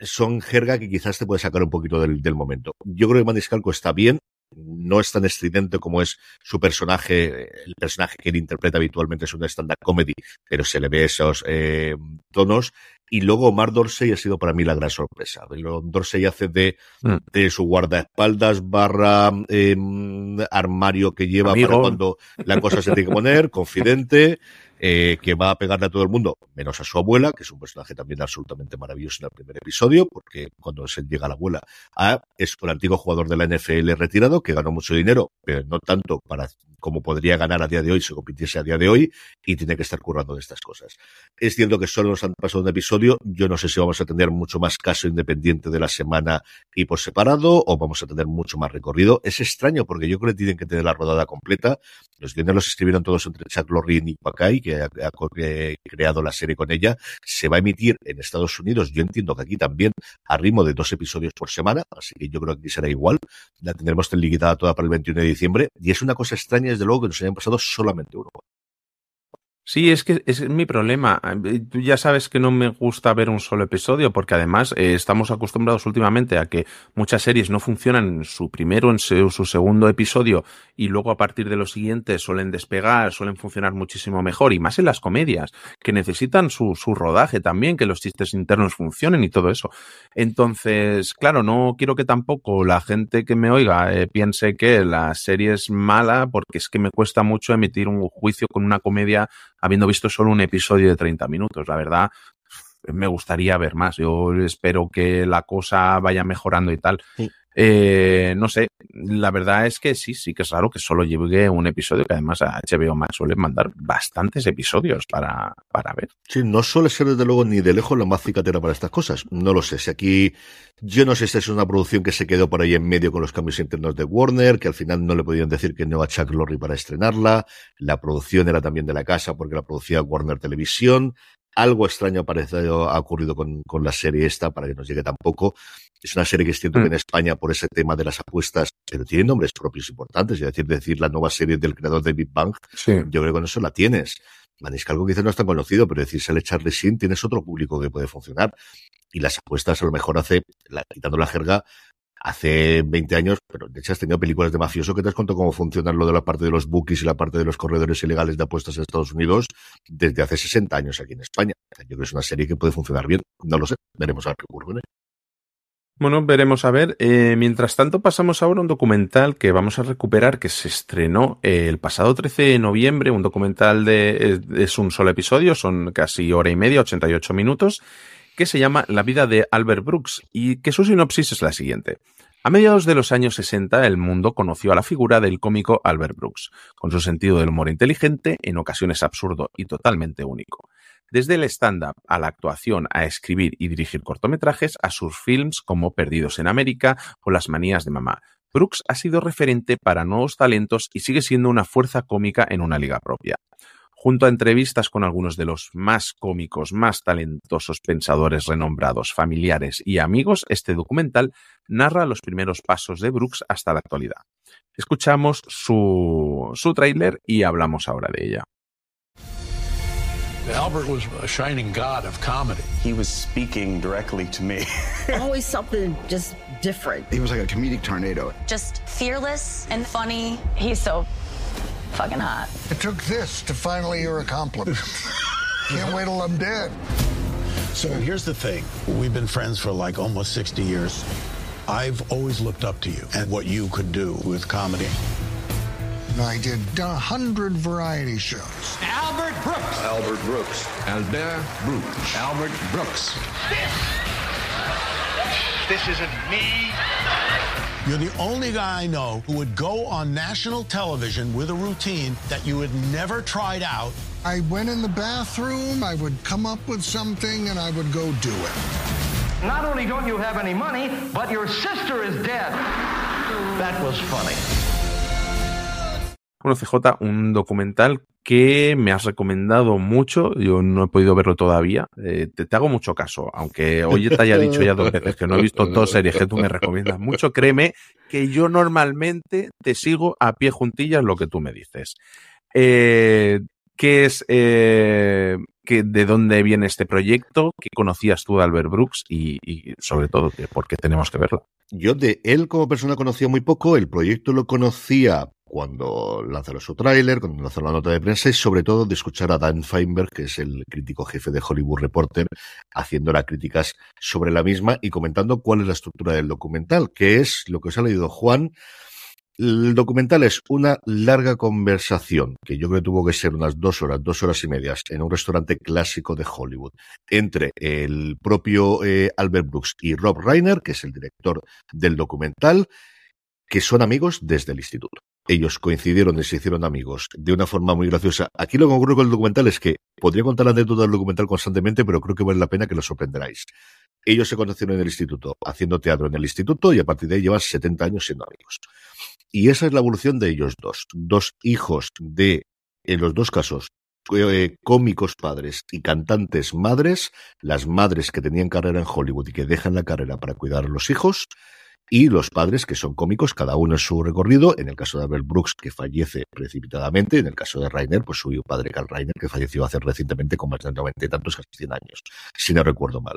son jerga que quizás te puede sacar un poquito del, del momento. Yo creo que Maniscalco está bien, no es tan estridente como es su personaje, el personaje que él interpreta habitualmente es una stand-up comedy, pero se le ve esos eh, tonos. Y luego Omar Dorsey ha sido para mí la gran sorpresa. Dorsey hace de, mm. de su guardaespaldas barra eh, armario que lleva Amigo. para cuando la cosa se tiene que poner, confidente, eh, que va a pegarle a todo el mundo, menos a su abuela, que es un personaje también absolutamente maravilloso en el primer episodio, porque cuando se llega a la abuela, a, es un antiguo jugador de la NFL retirado que ganó mucho dinero, pero no tanto para como podría ganar a día de hoy si compitiese a día de hoy y tiene que estar currando de estas cosas. Es cierto que solo nos han pasado un episodio, yo no sé si vamos a tener mucho más caso independiente de la semana y por separado o vamos a tener mucho más recorrido. Es extraño porque yo creo que tienen que tener la rodada completa. Los guiones los escribieron todos entre Chuck Lorre y Pacay, que ha, creado la serie con ella. Se va a emitir en Estados Unidos, yo entiendo que aquí también, a ritmo de dos episodios por semana, así que yo creo que aquí será igual. La tendremos limitada toda para el 21 de diciembre y es una cosa extraña desde luego que nos hayan pasado solamente uno. Sí, es que es mi problema. Tú ya sabes que no me gusta ver un solo episodio porque además eh, estamos acostumbrados últimamente a que muchas series no funcionan en su primero, en su, su, segundo episodio y luego a partir de los siguientes suelen despegar, suelen funcionar muchísimo mejor y más en las comedias que necesitan su, su rodaje también, que los chistes internos funcionen y todo eso. Entonces, claro, no quiero que tampoco la gente que me oiga eh, piense que la serie es mala porque es que me cuesta mucho emitir un juicio con una comedia habiendo visto solo un episodio de 30 minutos. La verdad, me gustaría ver más. Yo espero que la cosa vaya mejorando y tal. Sí. Eh, no sé, la verdad es que sí, sí que es raro que solo llegue un episodio, que además a HBO Max suele mandar bastantes episodios para, para ver. Sí, no suele ser desde luego ni de lejos la más cicatera para estas cosas. No lo sé, si aquí yo no sé si es una producción que se quedó por ahí en medio con los cambios internos de Warner, que al final no le podían decir que no a Chuck Lorre para estrenarla, la producción era también de la casa porque la producía Warner Televisión, algo extraño parecido ha ocurrido con, con, la serie esta para que nos llegue tampoco. Es una serie que es cierto mm. que en España por ese tema de las apuestas, pero tiene nombres propios importantes. Es decir, decir la nueva serie del creador de Big Bang, sí. yo creo que con eso la tienes. Maniscalco quizás no es tan conocido, pero decir sale Charlie Sheen, tienes otro público que puede funcionar. Y las apuestas a lo mejor hace, la, quitando la jerga, hace 20 años, pero de hecho has tenido películas de mafioso que te has contado cómo funcionan lo de la parte de los bookies y la parte de los corredores ilegales de apuestas en Estados Unidos desde hace 60 años aquí en España. Yo creo que es una serie que puede funcionar bien. No lo sé. Veremos a ver qué ocurre. Bueno, veremos a ver. Eh, mientras tanto, pasamos ahora a un documental que vamos a recuperar que se estrenó el pasado 13 de noviembre. Un documental de. Es un solo episodio, son casi hora y media, 88 minutos que se llama La vida de Albert Brooks y que su sinopsis es la siguiente. A mediados de los años 60 el mundo conoció a la figura del cómico Albert Brooks, con su sentido del humor inteligente, en ocasiones absurdo y totalmente único. Desde el stand-up a la actuación, a escribir y dirigir cortometrajes, a sus films como Perdidos en América o Las manías de mamá, Brooks ha sido referente para nuevos talentos y sigue siendo una fuerza cómica en una liga propia junto a entrevistas con algunos de los más cómicos, más talentosos pensadores renombrados, familiares y amigos, este documental narra los primeros pasos de Brooks hasta la actualidad. Escuchamos su, su tráiler y hablamos ahora de ella. Albert was a shining god of comedy. He was speaking directly to me. Always something just different. He was like a comedic tornado. Just fearless and funny. He's so fucking hot. It took this to finally hear a compliment. Can't wait till I'm dead. So here's the thing. We've been friends for like almost 60 years. I've always looked up to you and what you could do with comedy. I did a hundred variety shows. Albert Brooks. Albert Brooks. Albert Brooks. Albert Brooks. This, this isn't me. You're the only guy I know who would go on national television with a routine that you had never tried out. I went in the bathroom, I would come up with something, and I would go do it. Not only don't you have any money, but your sister is dead. That was funny. Bueno, CJ, un documental que me has recomendado mucho, yo no he podido verlo todavía, eh, te, hago mucho caso, aunque hoy te haya dicho ya dos veces que no he visto dos series que tú me recomiendas mucho, créeme que yo normalmente te sigo a pie juntillas lo que tú me dices. Eh, ¿Qué es, eh, de dónde viene este proyecto? ¿Qué conocías tú de Albert Brooks? Y, y sobre todo, ¿por qué tenemos que verlo? Yo de él como persona conocía muy poco, el proyecto lo conocía cuando lanzó su tráiler, cuando lanzó la nota de prensa y sobre todo de escuchar a Dan Feinberg, que es el crítico jefe de Hollywood Reporter, haciendo las críticas sobre la misma y comentando cuál es la estructura del documental, que es lo que os ha leído Juan. El documental es una larga conversación, que yo creo que tuvo que ser unas dos horas, dos horas y medias, en un restaurante clásico de Hollywood, entre el propio eh, Albert Brooks y Rob Reiner, que es el director del documental, que son amigos desde el instituto ellos coincidieron y se hicieron amigos de una forma muy graciosa. Aquí lo que ocurre con el documental es que podría contar la anécdota del documental constantemente, pero creo que vale la pena que lo sorprenderáis. Ellos se conocieron en el instituto, haciendo teatro en el instituto, y a partir de ahí llevan 70 años siendo amigos. Y esa es la evolución de ellos dos. Dos hijos de, en los dos casos, eh, cómicos padres y cantantes madres, las madres que tenían carrera en Hollywood y que dejan la carrera para cuidar a los hijos, y los padres que son cómicos, cada uno en su recorrido. En el caso de Albert Brooks, que fallece precipitadamente. En el caso de Rainer, pues su padre Carl Rainer, que falleció hace recientemente con más de 90 y tantos, casi 100 años, si no recuerdo mal.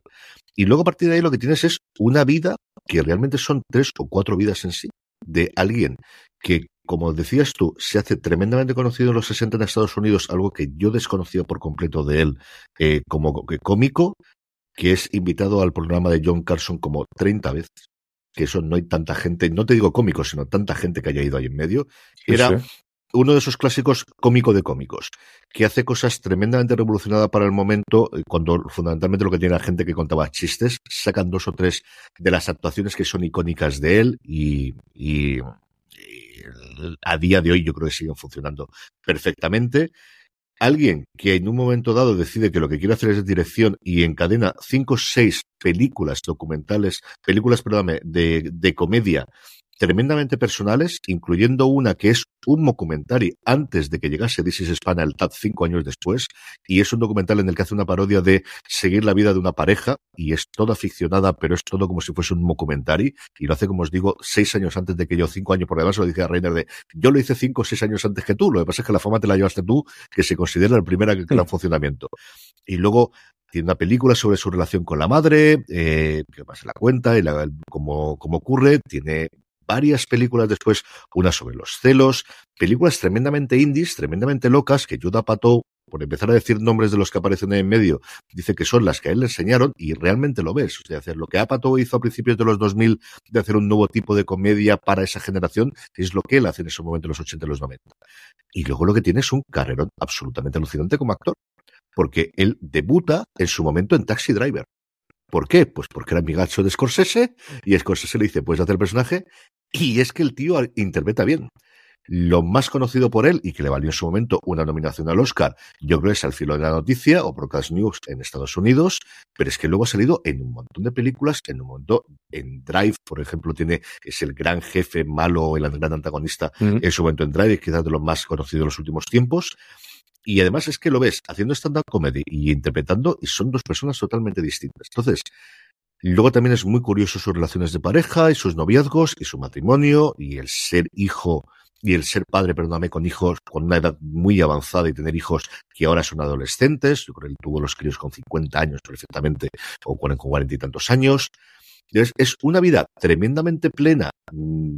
Y luego a partir de ahí lo que tienes es una vida que realmente son tres o cuatro vidas en sí, de alguien que como decías tú, se hace tremendamente conocido en los 60 en Estados Unidos, algo que yo desconocía por completo de él eh, como cómico, que es invitado al programa de John Carson como 30 veces que eso no hay tanta gente, no te digo cómico, sino tanta gente que haya ido ahí en medio. Era, uno de esos clásicos cómico de cómicos, que hace cosas tremendamente revolucionadas para el momento, eh, cuando fundamentalmente lo que tiene la gente que contaba chistes, sacan dos o tres de las actuaciones que son icónicas de él y, y, y a día de hoy yo creo que siguen funcionando perfectamente. Alguien que en un momento dado decide que lo que quiere hacer es dirección y encadena cinco o seis películas documentales, películas, perdóname, de, de comedia tremendamente personales, incluyendo una que es un documentary antes de que llegase This is Spain al TAD cinco años después, y es un documental en el que hace una parodia de seguir la vida de una pareja, y es toda ficcionada, pero es todo como si fuese un documentary, y lo hace, como os digo, seis años antes de que yo, cinco años, por además lo dije a Reiner de, yo lo hice cinco o seis años antes que tú, lo que pasa es que la fama te la llevaste tú, que se considera la primera que en funcionamiento. Y luego tiene una película sobre su relación con la madre, eh, que más se la cuenta y la, cómo ocurre, tiene varias películas después, una sobre los celos, películas tremendamente indies, tremendamente locas, que Judah Pato, por empezar a decir nombres de los que aparecen en medio, dice que son las que a él le enseñaron y realmente lo ves. O sea, hacer lo que Apatow hizo a principios de los 2000 de hacer un nuevo tipo de comedia para esa generación, es lo que él hace en ese momento en los 80 y los 90. Y luego lo que tiene es un carrerón absolutamente alucinante como actor. Porque él debuta en su momento en Taxi Driver. ¿Por qué? Pues porque era amigacho de Scorsese y Scorsese le dice, puedes hacer el personaje y es que el tío interpreta bien. Lo más conocido por él y que le valió en su momento una nominación al Oscar, yo creo es Al filo de la noticia o Broadcast News en Estados Unidos, pero es que luego ha salido en un montón de películas, en un montón, en Drive, por ejemplo, tiene, es el gran jefe malo, el gran antagonista mm. en su momento en Drive, quizás de los más conocidos de los últimos tiempos. Y además es que lo ves haciendo stand-up comedy y interpretando y son dos personas totalmente distintas. Entonces, luego también es muy curioso sus relaciones de pareja y sus noviazgos y su matrimonio y el ser hijo y el ser padre, perdóname, con hijos con una edad muy avanzada y tener hijos que ahora son adolescentes. Yo creo que él tuvo los críos con 50 años perfectamente o con 40 y tantos años. Es, es una vida tremendamente plena, mm,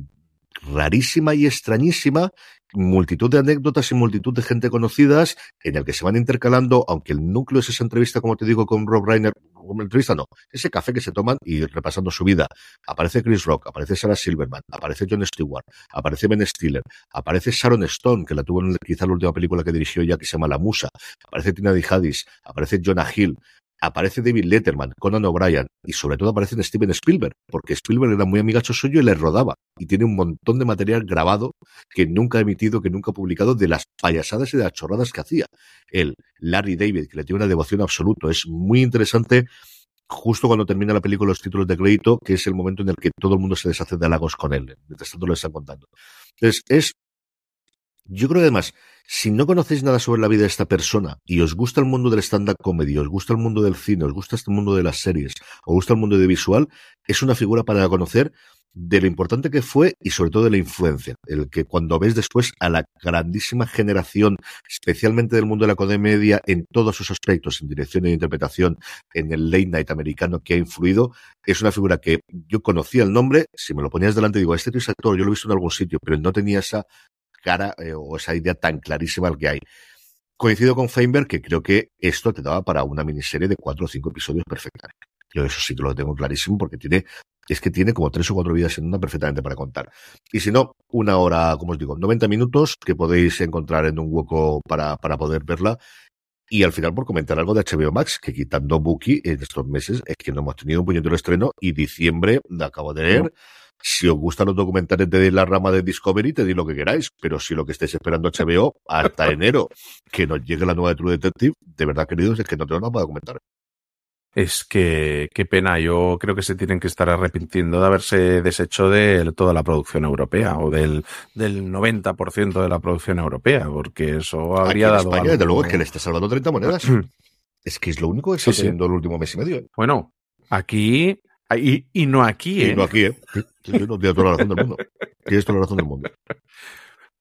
rarísima y extrañísima, multitud de anécdotas y multitud de gente conocidas en el que se van intercalando, aunque el núcleo es esa entrevista, como te digo, con Rob Reiner, como entrevista no, ese café que se toman y repasando su vida. Aparece Chris Rock, aparece Sarah Silverman, aparece John Stewart, aparece Ben Stiller, aparece Sharon Stone, que la tuvo en quizá la última película que dirigió ya, que se llama La Musa, aparece Tina Hadis, aparece Jonah Hill, aparece David Letterman, Conan O'Brien y sobre todo aparece Steven Spielberg, porque Spielberg era muy amigacho suyo y le rodaba y tiene un montón de material grabado que nunca ha emitido, que nunca ha publicado de las payasadas y de las chorradas que hacía. Él, Larry David, que le tiene una devoción absoluta, es muy interesante justo cuando termina la película los títulos de crédito, que es el momento en el que todo el mundo se deshace de halagos con él, mientras tanto lo están contando. Entonces, es yo creo que además, si no conocéis nada sobre la vida de esta persona y os gusta el mundo del stand-up comedy, os gusta el mundo del cine, os gusta este mundo de las series, os gusta el mundo de visual, es una figura para conocer de lo importante que fue y sobre todo de la influencia. El que cuando ves después a la grandísima generación, especialmente del mundo de la comedia, en todos sus aspectos, en dirección e interpretación, en el late night americano que ha influido, es una figura que yo conocía el nombre, si me lo ponías delante digo, este es actor, yo lo he visto en algún sitio, pero no tenía esa cara eh, o esa idea tan clarísima que hay. Coincido con Feinberg que creo que esto te daba para una miniserie de cuatro o cinco episodios perfectamente. Yo eso sí que lo tengo clarísimo porque tiene, es que tiene como tres o cuatro vidas en una perfectamente para contar. Y si no, una hora, como os digo, 90 minutos que podéis encontrar en un hueco para, para poder verla. Y al final, por comentar algo de HBO Max, que quitando Buki en estos meses, es que no hemos tenido un puñetero estreno y diciembre, acabo de leer, si os gustan los documentales de la rama de Discovery, te di lo que queráis, pero si lo que estáis esperando HBO hasta enero, que nos llegue la nueva de True Detective, de verdad, queridos, es que no tengo nada para comentar. Es que, qué pena, yo creo que se tienen que estar arrepintiendo de haberse deshecho de toda la producción europea o del, del 90% de la producción europea, porque eso habría Aquí en dado. España, algo- desde luego, es que le está salvando 30 monedas. es que es lo único que está Sí, sí. el último mes y medio. ¿eh? Bueno, aquí, y, y no aquí, ¿eh? Y no aquí, ¿eh? No, tienes toda la razón del mundo. Tienes toda la razón del mundo.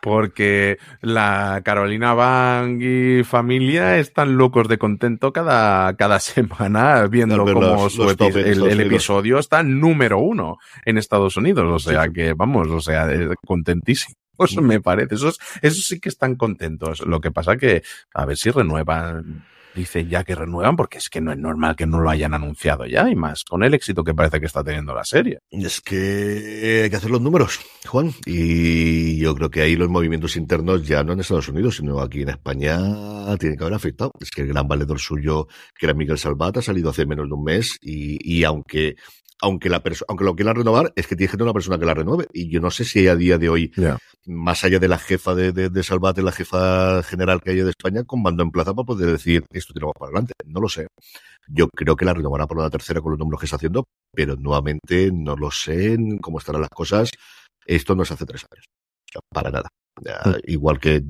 Porque la Carolina Bang y familia están locos de contento cada, cada semana viendo cómo los- su los epi- top en el, episodio está número uno en Estados Unidos. O sea que, vamos, o sea, eh, contentísimos me parece. Esos, esos sí que están contentos. Lo que pasa que a ver si renuevan dice ya que renuevan, porque es que no es normal que no lo hayan anunciado ya, y más con el éxito que parece que está teniendo la serie. Es que hay que hacer los números, Juan, y yo creo que ahí los movimientos internos ya no en Estados Unidos, sino aquí en España tienen que haber afectado. Es que el gran valedor suyo, que era Miguel Salvat, ha salido hace menos de un mes, y, y aunque aunque la aunque lo quieran renovar, es que tiene que tener una persona que la renueve. Y yo no sé si a día de hoy, más allá de la jefa de, de, de, Salvate, la jefa general que hay de España, con mando en plaza para poder decir esto tiramos para adelante. No lo sé. Yo creo que la renovará por una tercera con los números que está haciendo, pero nuevamente no lo sé cómo estarán las cosas. Esto no se hace tres años. Para nada. Ya, igual que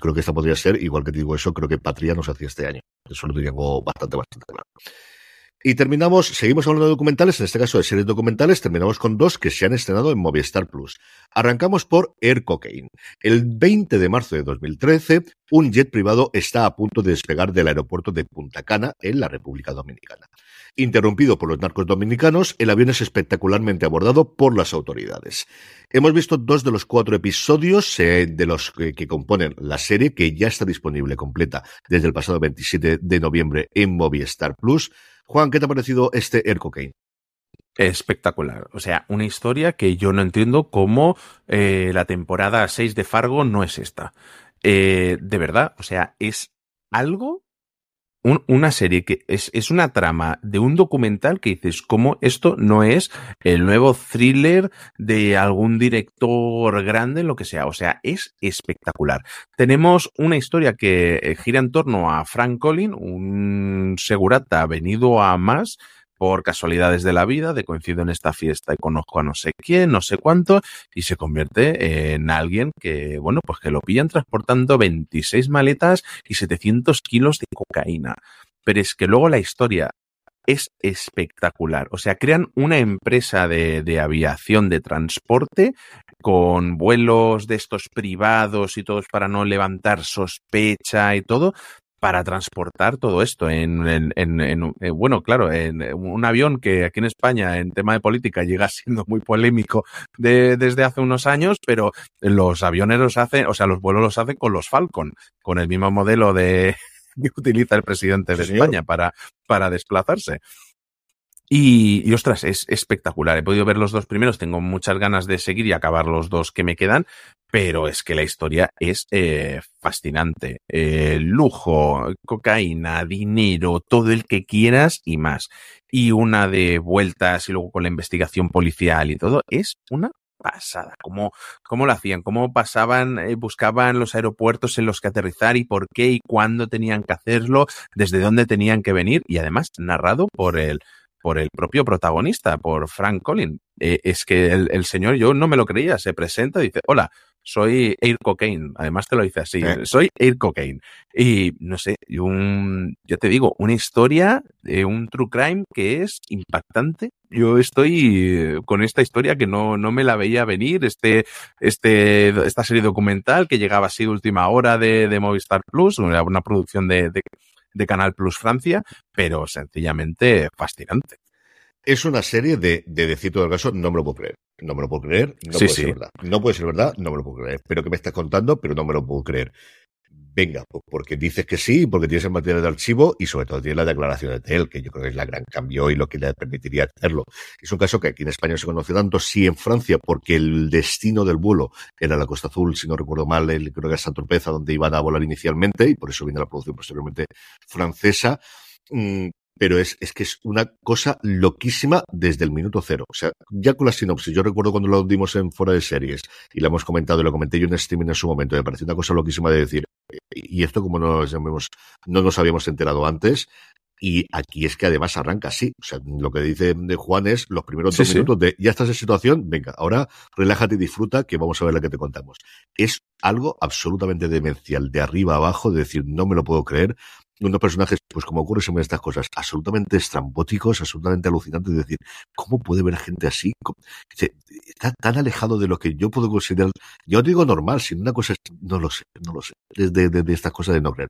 creo que esta podría ser, igual que te digo eso, creo que Patria no se hacía este año. Eso lo tengo bastante, bastante claro. Y terminamos, seguimos hablando de documentales, en este caso de series documentales, terminamos con dos que se han estrenado en Movistar Plus. Arrancamos por Air Cocaine. El 20 de marzo de 2013, un jet privado está a punto de despegar del aeropuerto de Punta Cana, en la República Dominicana. Interrumpido por los narcos dominicanos, el avión es espectacularmente abordado por las autoridades. Hemos visto dos de los cuatro episodios eh, de los que, componen la serie, que ya está disponible completa desde el pasado 27 de noviembre en Movistar Plus. Juan, ¿qué te ha parecido este Air Cocaine? Espectacular. O sea, una historia que yo no entiendo cómo eh, la temporada 6 de Fargo no es esta. Eh, de verdad, o sea, es algo un, una serie que es, es, una trama de un documental que dices, ¿cómo esto no es el nuevo thriller de algún director grande, lo que sea? O sea, es espectacular. Tenemos una historia que gira en torno a Frank Collin, un segurata venido a más, por casualidades de la vida, de coincido en esta fiesta y conozco a no sé quién, no sé cuánto, y se convierte en alguien que, bueno, pues que lo pillan transportando 26 maletas y 700 kilos de cocaína. Pero es que luego la historia es espectacular. O sea, crean una empresa de, de aviación de transporte con vuelos de estos privados y todos para no levantar sospecha y todo, para transportar todo esto en, en, en, en, bueno, claro, en un avión que aquí en España en tema de política llega siendo muy polémico de, desde hace unos años, pero los aviones los hacen, o sea, los vuelos los hacen con los Falcon, con el mismo modelo de que utiliza el presidente de sí, España para, para desplazarse. Y, ostras, es espectacular. He podido ver los dos primeros, tengo muchas ganas de seguir y acabar los dos que me quedan, pero es que la historia es eh, fascinante. Eh, lujo, cocaína, dinero, todo el que quieras y más. Y una de vueltas y luego con la investigación policial y todo, es una pasada. ¿Cómo, cómo lo hacían? ¿Cómo pasaban, eh, buscaban los aeropuertos en los que aterrizar y por qué y cuándo tenían que hacerlo, desde dónde tenían que venir? Y además narrado por el por el propio protagonista, por Frank Collin. Eh, es que el, el, señor, yo no me lo creía, se presenta y dice, hola, soy Air Cocaine. Además te lo dice así, ¿Eh? soy Air Cocaine. Y no sé, un, yo te digo, una historia de un true crime que es impactante. Yo estoy con esta historia que no, no me la veía venir, este, este, esta serie documental que llegaba así de última hora de, de Movistar Plus, una, una producción de, de de Canal Plus Francia, pero sencillamente fascinante. Es una serie de, de decir todo el caso, no me lo puedo creer. No me lo puedo creer, no sí, puede sí. ser verdad. No puede ser verdad, no me lo puedo creer. Pero que me estás contando, pero no me lo puedo creer. Venga, porque dices que sí, porque tienes el material de archivo y sobre todo tienes la declaración de él, que yo creo que es la gran cambio y lo que le permitiría hacerlo. Es un caso que aquí en España se conoce tanto, sí en Francia, porque el destino del vuelo era la Costa Azul, si no recuerdo mal, el, creo que era Santa Tropeza, donde iban a volar inicialmente, y por eso viene la producción posteriormente francesa. Pero es, es que es una cosa loquísima desde el minuto cero. O sea, ya con la sinopsis, yo recuerdo cuando lo dimos en fuera de series y lo hemos comentado y lo comenté yo en streaming en su momento, me pareció una cosa loquísima de decir, y esto como no nos, llamemos, no nos habíamos enterado antes, y aquí es que además arranca así. O sea, lo que dice de Juan es los primeros dos minutos sí. de ya estás en situación, venga, ahora relájate y disfruta que vamos a ver lo que te contamos. Es algo absolutamente demencial, de arriba a abajo, de decir, no me lo puedo creer. Unos personajes, pues como ocurre siempre estas cosas, absolutamente estrambóticos, absolutamente alucinantes, de decir, ¿cómo puede ver gente así? Está tan alejado de lo que yo puedo considerar, yo digo normal, sino una cosa, no lo sé, no lo sé, desde de, de, de estas cosas de no creer.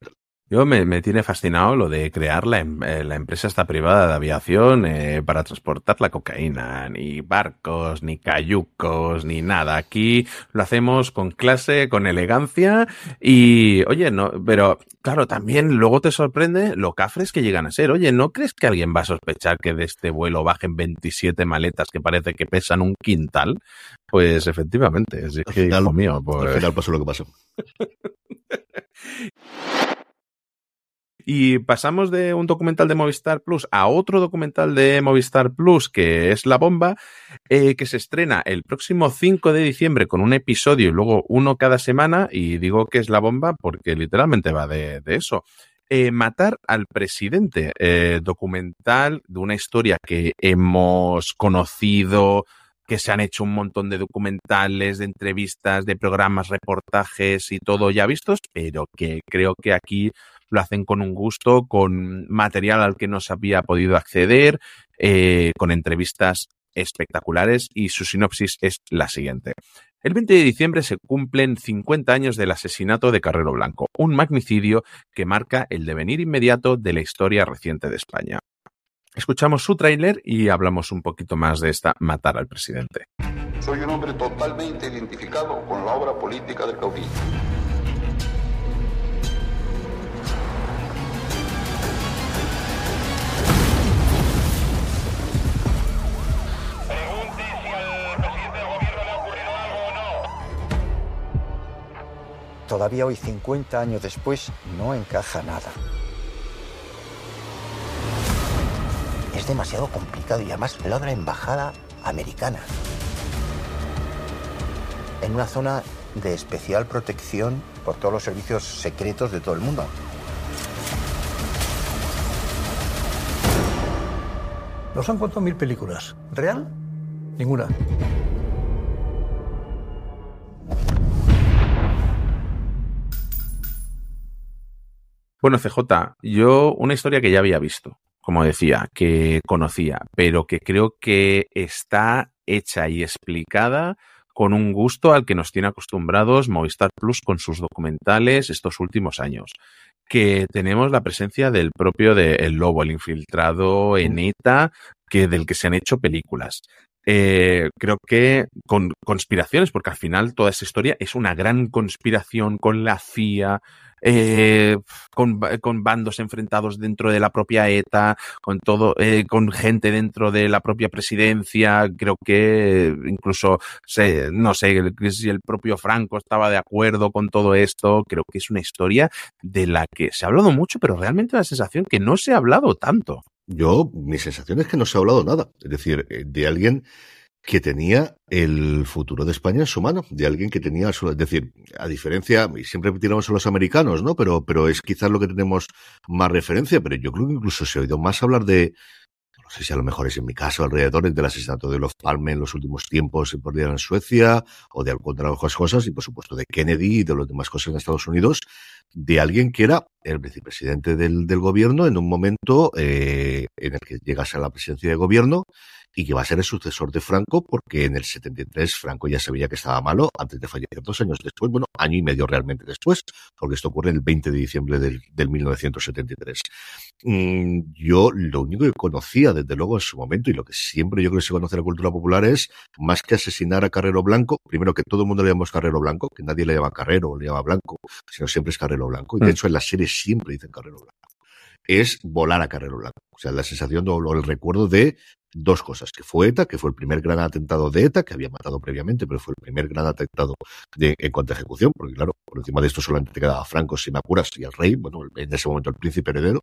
Yo me, me, tiene fascinado lo de crear la, em, eh, la empresa esta privada de aviación eh, para transportar la cocaína, ni barcos, ni cayucos, ni nada. Aquí lo hacemos con clase, con elegancia y, oye, no, pero claro, también luego te sorprende lo cafres que llegan a ser. Oye, ¿no crees que alguien va a sospechar que de este vuelo bajen 27 maletas que parece que pesan un quintal? Pues efectivamente, es que, final, hijo mío, pues... Al final pasó lo que pasó. Y pasamos de un documental de Movistar Plus a otro documental de Movistar Plus, que es La Bomba, eh, que se estrena el próximo 5 de diciembre con un episodio y luego uno cada semana. Y digo que es La Bomba porque literalmente va de, de eso. Eh, Matar al presidente, eh, documental de una historia que hemos conocido, que se han hecho un montón de documentales, de entrevistas, de programas, reportajes y todo ya vistos, pero que creo que aquí lo hacen con un gusto, con material al que no se había podido acceder, eh, con entrevistas espectaculares y su sinopsis es la siguiente. El 20 de diciembre se cumplen 50 años del asesinato de Carrero Blanco, un magnicidio que marca el devenir inmediato de la historia reciente de España. Escuchamos su tráiler y hablamos un poquito más de esta Matar al presidente. Soy un hombre totalmente identificado con la obra política del caudillo. Todavía hoy, 50 años después, no encaja nada. Es demasiado complicado y además lo de la embajada americana. En una zona de especial protección por todos los servicios secretos de todo el mundo. Nos han contado mil películas. ¿Real? Ninguna. Bueno, CJ, yo una historia que ya había visto, como decía, que conocía, pero que creo que está hecha y explicada con un gusto al que nos tiene acostumbrados Movistar Plus con sus documentales estos últimos años. Que tenemos la presencia del propio de El Lobo, el infiltrado en ETA, que, del que se han hecho películas. Eh, creo que con conspiraciones, porque al final toda esa historia es una gran conspiración con la CIA, eh, con, con, bandos enfrentados dentro de la propia ETA, con todo, eh, con gente dentro de la propia presidencia. Creo que incluso, no sé si el propio Franco estaba de acuerdo con todo esto. Creo que es una historia de la que se ha hablado mucho, pero realmente la sensación que no se ha hablado tanto. Yo, mi sensación es que no se ha hablado nada. Es decir, eh, de alguien que tenía el futuro de España en su mano, de alguien que tenía, es decir, a diferencia, y siempre tiramos a los americanos, ¿no? Pero, pero es quizás lo que tenemos más referencia, pero yo creo que incluso se ha oído más hablar de, no sé si a lo mejor es en mi caso, alrededor del asesinato de los Palme en los últimos tiempos por día en Suecia, o de algunas otras cosas, y por supuesto de Kennedy y de las demás cosas en Estados Unidos, de alguien que era el vicepresidente del, del gobierno en un momento eh, en el que llegase a la presidencia de gobierno y que va a ser el sucesor de Franco porque en el 73 Franco ya sabía que estaba malo antes de fallecer dos años después, bueno, año y medio realmente después, porque esto ocurre el 20 de diciembre del, del 1973. Mm, yo lo único que conocía desde luego en su momento y lo que siempre yo creo que se conoce en la cultura popular es más que asesinar a Carrero Blanco, primero que todo el mundo le llamamos Carrero Blanco, que nadie le llama Carrero o le llama Blanco, sino siempre es Carrero Blanco. Y de hecho en la serie siempre dicen Carrero Blanco es volar a Carrero Blanco. O sea, la sensación o el recuerdo de dos cosas, que fue ETA, que fue el primer gran atentado de ETA, que había matado previamente, pero fue el primer gran atentado en cuanto a ejecución, porque claro, por encima de esto solamente te quedaba Franco, sin apuras, y el rey, bueno, en ese momento el príncipe heredero,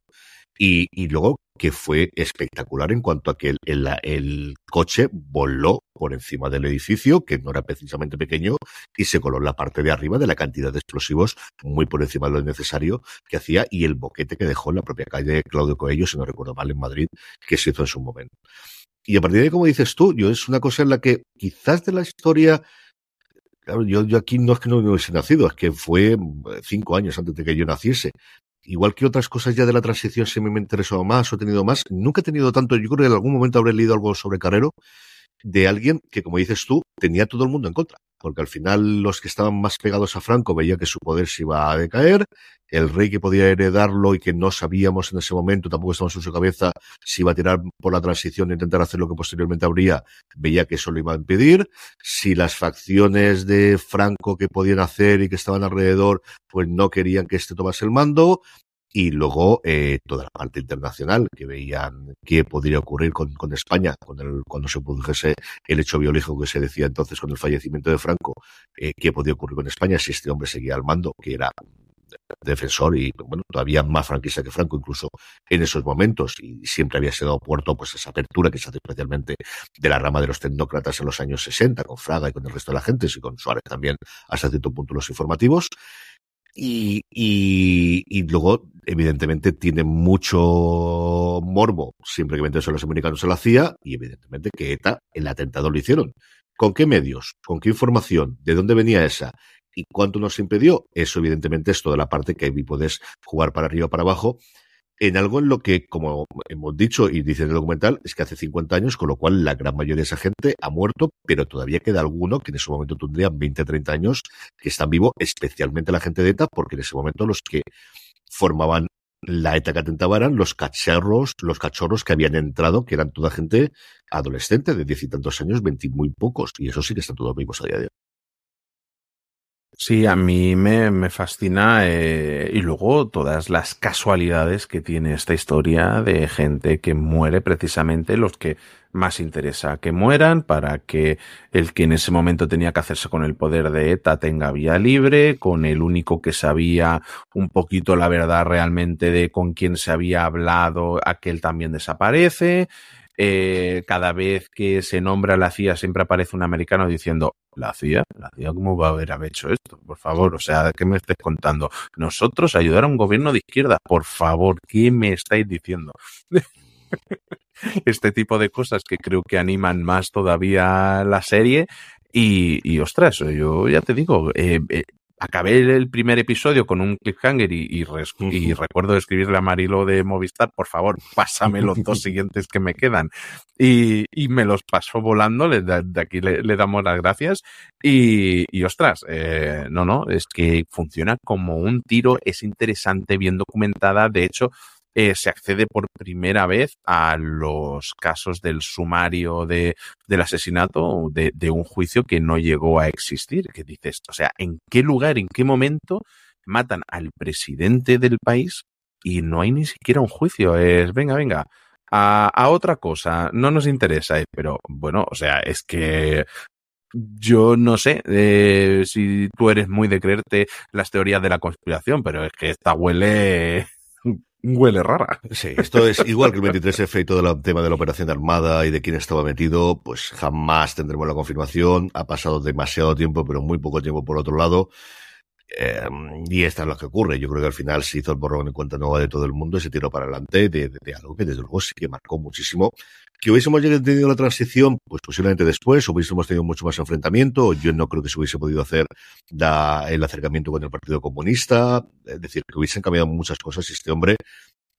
y, luego que fue espectacular en cuanto a que el, coche voló por encima del edificio, que no era precisamente pequeño, y se coló en la parte de arriba de la cantidad de explosivos muy por encima de lo necesario que hacía y el boquete que dejó en la propia calle Claudio Coelho, si no recuerdo mal, en Madrid, que se hizo en su momento. Y a partir de ahí, como dices tú, yo es una cosa en la que quizás de la historia, claro, yo, yo aquí no es que no hubiese nacido, es que fue cinco años antes de que yo naciese. Igual que otras cosas ya de la transición se me interesó más o he tenido más, nunca he tenido tanto, yo creo que en algún momento habré leído algo sobre Carrero, de alguien que, como dices tú, tenía todo el mundo en contra. Porque al final los que estaban más pegados a Franco veían que su poder se iba a decaer, el rey que podía heredarlo y que no sabíamos en ese momento, tampoco estábamos en su cabeza, si iba a tirar por la transición e intentar hacer lo que posteriormente habría, veía que eso lo iba a impedir, si las facciones de Franco que podían hacer y que estaban alrededor, pues no querían que este tomase el mando, y luego eh, toda la parte internacional que veían qué podría ocurrir con, con España con el, cuando se produjese el hecho biológico que se decía entonces con el fallecimiento de Franco, eh, qué podía ocurrir con España si este hombre seguía al mando, que era defensor y bueno todavía más franquista que Franco incluso en esos momentos y siempre había sido puerto pues esa apertura que se hace especialmente de la rama de los tecnócratas en los años 60 con Fraga y con el resto de la gente y con Suárez también hasta cierto punto los informativos y, y, y, luego, evidentemente, tiene mucho morbo. Siempre que los americanos se lo hacía, y evidentemente que ETA, el atentado lo hicieron. ¿Con qué medios? ¿Con qué información? ¿De dónde venía esa? ¿Y cuánto nos impidió? Eso, evidentemente, es toda la parte que ahí puedes jugar para arriba o para abajo en algo en lo que, como hemos dicho y dice el documental, es que hace 50 años, con lo cual la gran mayoría de esa gente ha muerto, pero todavía queda alguno que en ese momento tendrían 20, 30 años que están vivos, especialmente la gente de ETA, porque en ese momento los que formaban la ETA que atentaba eran los cachorros, los cachorros que habían entrado, que eran toda gente adolescente de diez y tantos años, 20 muy pocos, y eso sí que están todos vivos a día de hoy. Sí, a mí me, me fascina eh, y luego todas las casualidades que tiene esta historia de gente que muere precisamente los que más interesa que mueran para que el que en ese momento tenía que hacerse con el poder de ETA tenga vía libre, con el único que sabía un poquito la verdad realmente de con quién se había hablado, aquel también desaparece eh, cada vez que se nombra la CIA siempre aparece un americano diciendo, la CIA, la CIA, ¿cómo va a haber hecho esto? Por favor, o sea, ¿qué me estés contando? Nosotros ayudar a un gobierno de izquierda, por favor, ¿qué me estáis diciendo? este tipo de cosas que creo que animan más todavía la serie. Y, y ostras, yo ya te digo, eh, eh, acabé el primer episodio con un cliffhanger y, y, res, y, recuerdo escribirle a Marilo de Movistar, por favor, pásame los dos siguientes que me quedan. Y, y me los pasó volando, de, de aquí le, le, damos las gracias. Y, y ostras, eh, no, no, es que funciona como un tiro, es interesante, bien documentada. De hecho, eh, se accede por primera vez a los casos del sumario de, del asesinato de, de, un juicio que no llegó a existir. Que dices, o sea, ¿en qué lugar, en qué momento matan al presidente del país y no hay ni siquiera un juicio? Es, venga, venga. A, otra cosa, no nos interesa, eh, pero bueno, o sea, es que yo no sé eh, si tú eres muy de creerte las teorías de la conspiración, pero es que esta huele huele rara. Sí, esto es igual que el 23F y todo el tema de la operación Armada y de quién estaba metido, pues jamás tendremos la confirmación. Ha pasado demasiado tiempo, pero muy poco tiempo por otro lado. Eh, y esta es lo que ocurre. Yo creo que al final se hizo el borrón en cuenta nueva de todo el mundo y se tiró para adelante de, de, de, algo que desde luego sí que marcó muchísimo. Que hubiésemos tenido la transición, pues posiblemente después, hubiésemos tenido mucho más enfrentamiento. Yo no creo que se hubiese podido hacer da, el acercamiento con el Partido Comunista. Es decir, que hubiesen cambiado muchas cosas y este hombre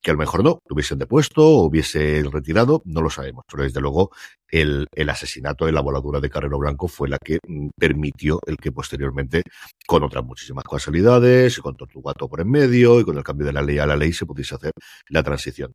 que a lo mejor no, lo hubiesen depuesto hubiese retirado, no lo sabemos, pero desde luego el, el asesinato, la voladura de Carrero Blanco fue la que mm, permitió el que posteriormente, con otras muchísimas casualidades, con Tortugato por en medio y con el cambio de la ley a la ley, se pudiese hacer la transición.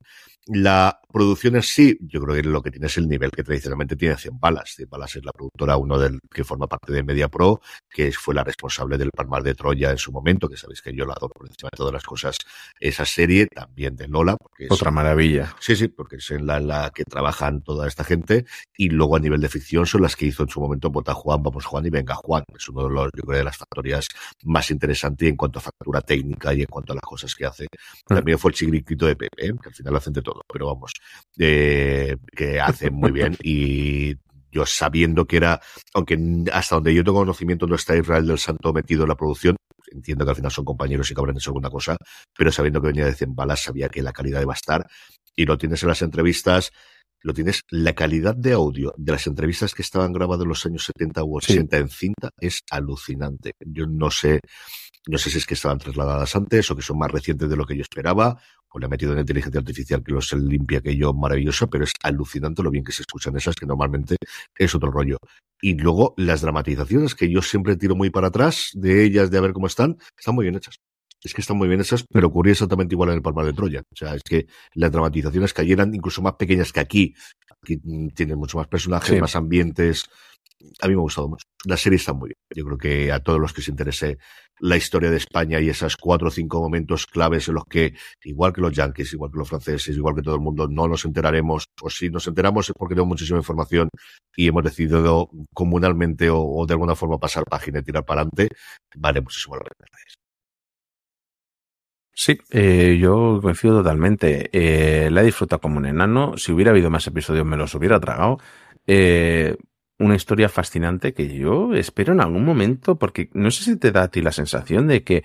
La producción en sí, yo creo que lo que tiene es el nivel que tradicionalmente tiene 100 balas. 100 balas es la productora, uno del que forma parte de Media Pro, que fue la responsable del Palmar de Troya en su momento, que sabéis que yo la adoro por encima de todas las cosas, esa serie, también de Lola. Porque es, Otra maravilla. Sí, sí, porque es en la, la que trabajan toda esta gente y luego a nivel de ficción son las que hizo en su momento Bota Juan, Vamos Juan y Venga Juan. Es uno de los, yo creo, de las factorías más interesantes en cuanto a factura técnica y en cuanto a las cosas que hace. También fue el chiquito de Pepe, que al final hacen de todo, pero vamos, eh, que hace muy bien y yo sabiendo que era, aunque hasta donde yo tengo conocimiento no está Israel del Santo metido en la producción, entiendo que al final son compañeros y que habrán hecho alguna cosa, pero sabiendo que venía de 100 balas, sabía que la calidad iba a estar y lo tienes en las entrevistas lo tienes, la calidad de audio de las entrevistas que estaban grabadas en los años 70 u 80 en cinta es alucinante. Yo no sé, no sé si es que estaban trasladadas antes o que son más recientes de lo que yo esperaba, o le ha metido una inteligencia artificial que los limpia aquello maravilloso, pero es alucinante lo bien que se escuchan esas, que normalmente es otro rollo. Y luego las dramatizaciones, que yo siempre tiro muy para atrás de ellas, de a ver cómo están, están muy bien hechas es que están muy bien esas, pero ocurrió exactamente igual en el Palmar de Troya. O sea, es que las dramatizaciones que eran incluso más pequeñas que aquí. Aquí tienen mucho más personajes, más ambientes. A mí me ha gustado mucho. La serie está muy bien. Yo creo que a todos los que se interese la historia de España y esos cuatro o cinco momentos claves en los que, igual que los yankees, igual que los franceses, igual que todo el mundo, no nos enteraremos, o si nos enteramos es porque tenemos muchísima información y hemos decidido comunalmente o, de alguna forma pasar página y tirar para adelante, vale muchísimo la pena. Sí, eh, yo coincido totalmente. Eh, la he disfrutado como un enano. Si hubiera habido más episodios me los hubiera tragado. Eh, una historia fascinante que yo espero en algún momento, porque no sé si te da a ti la sensación de que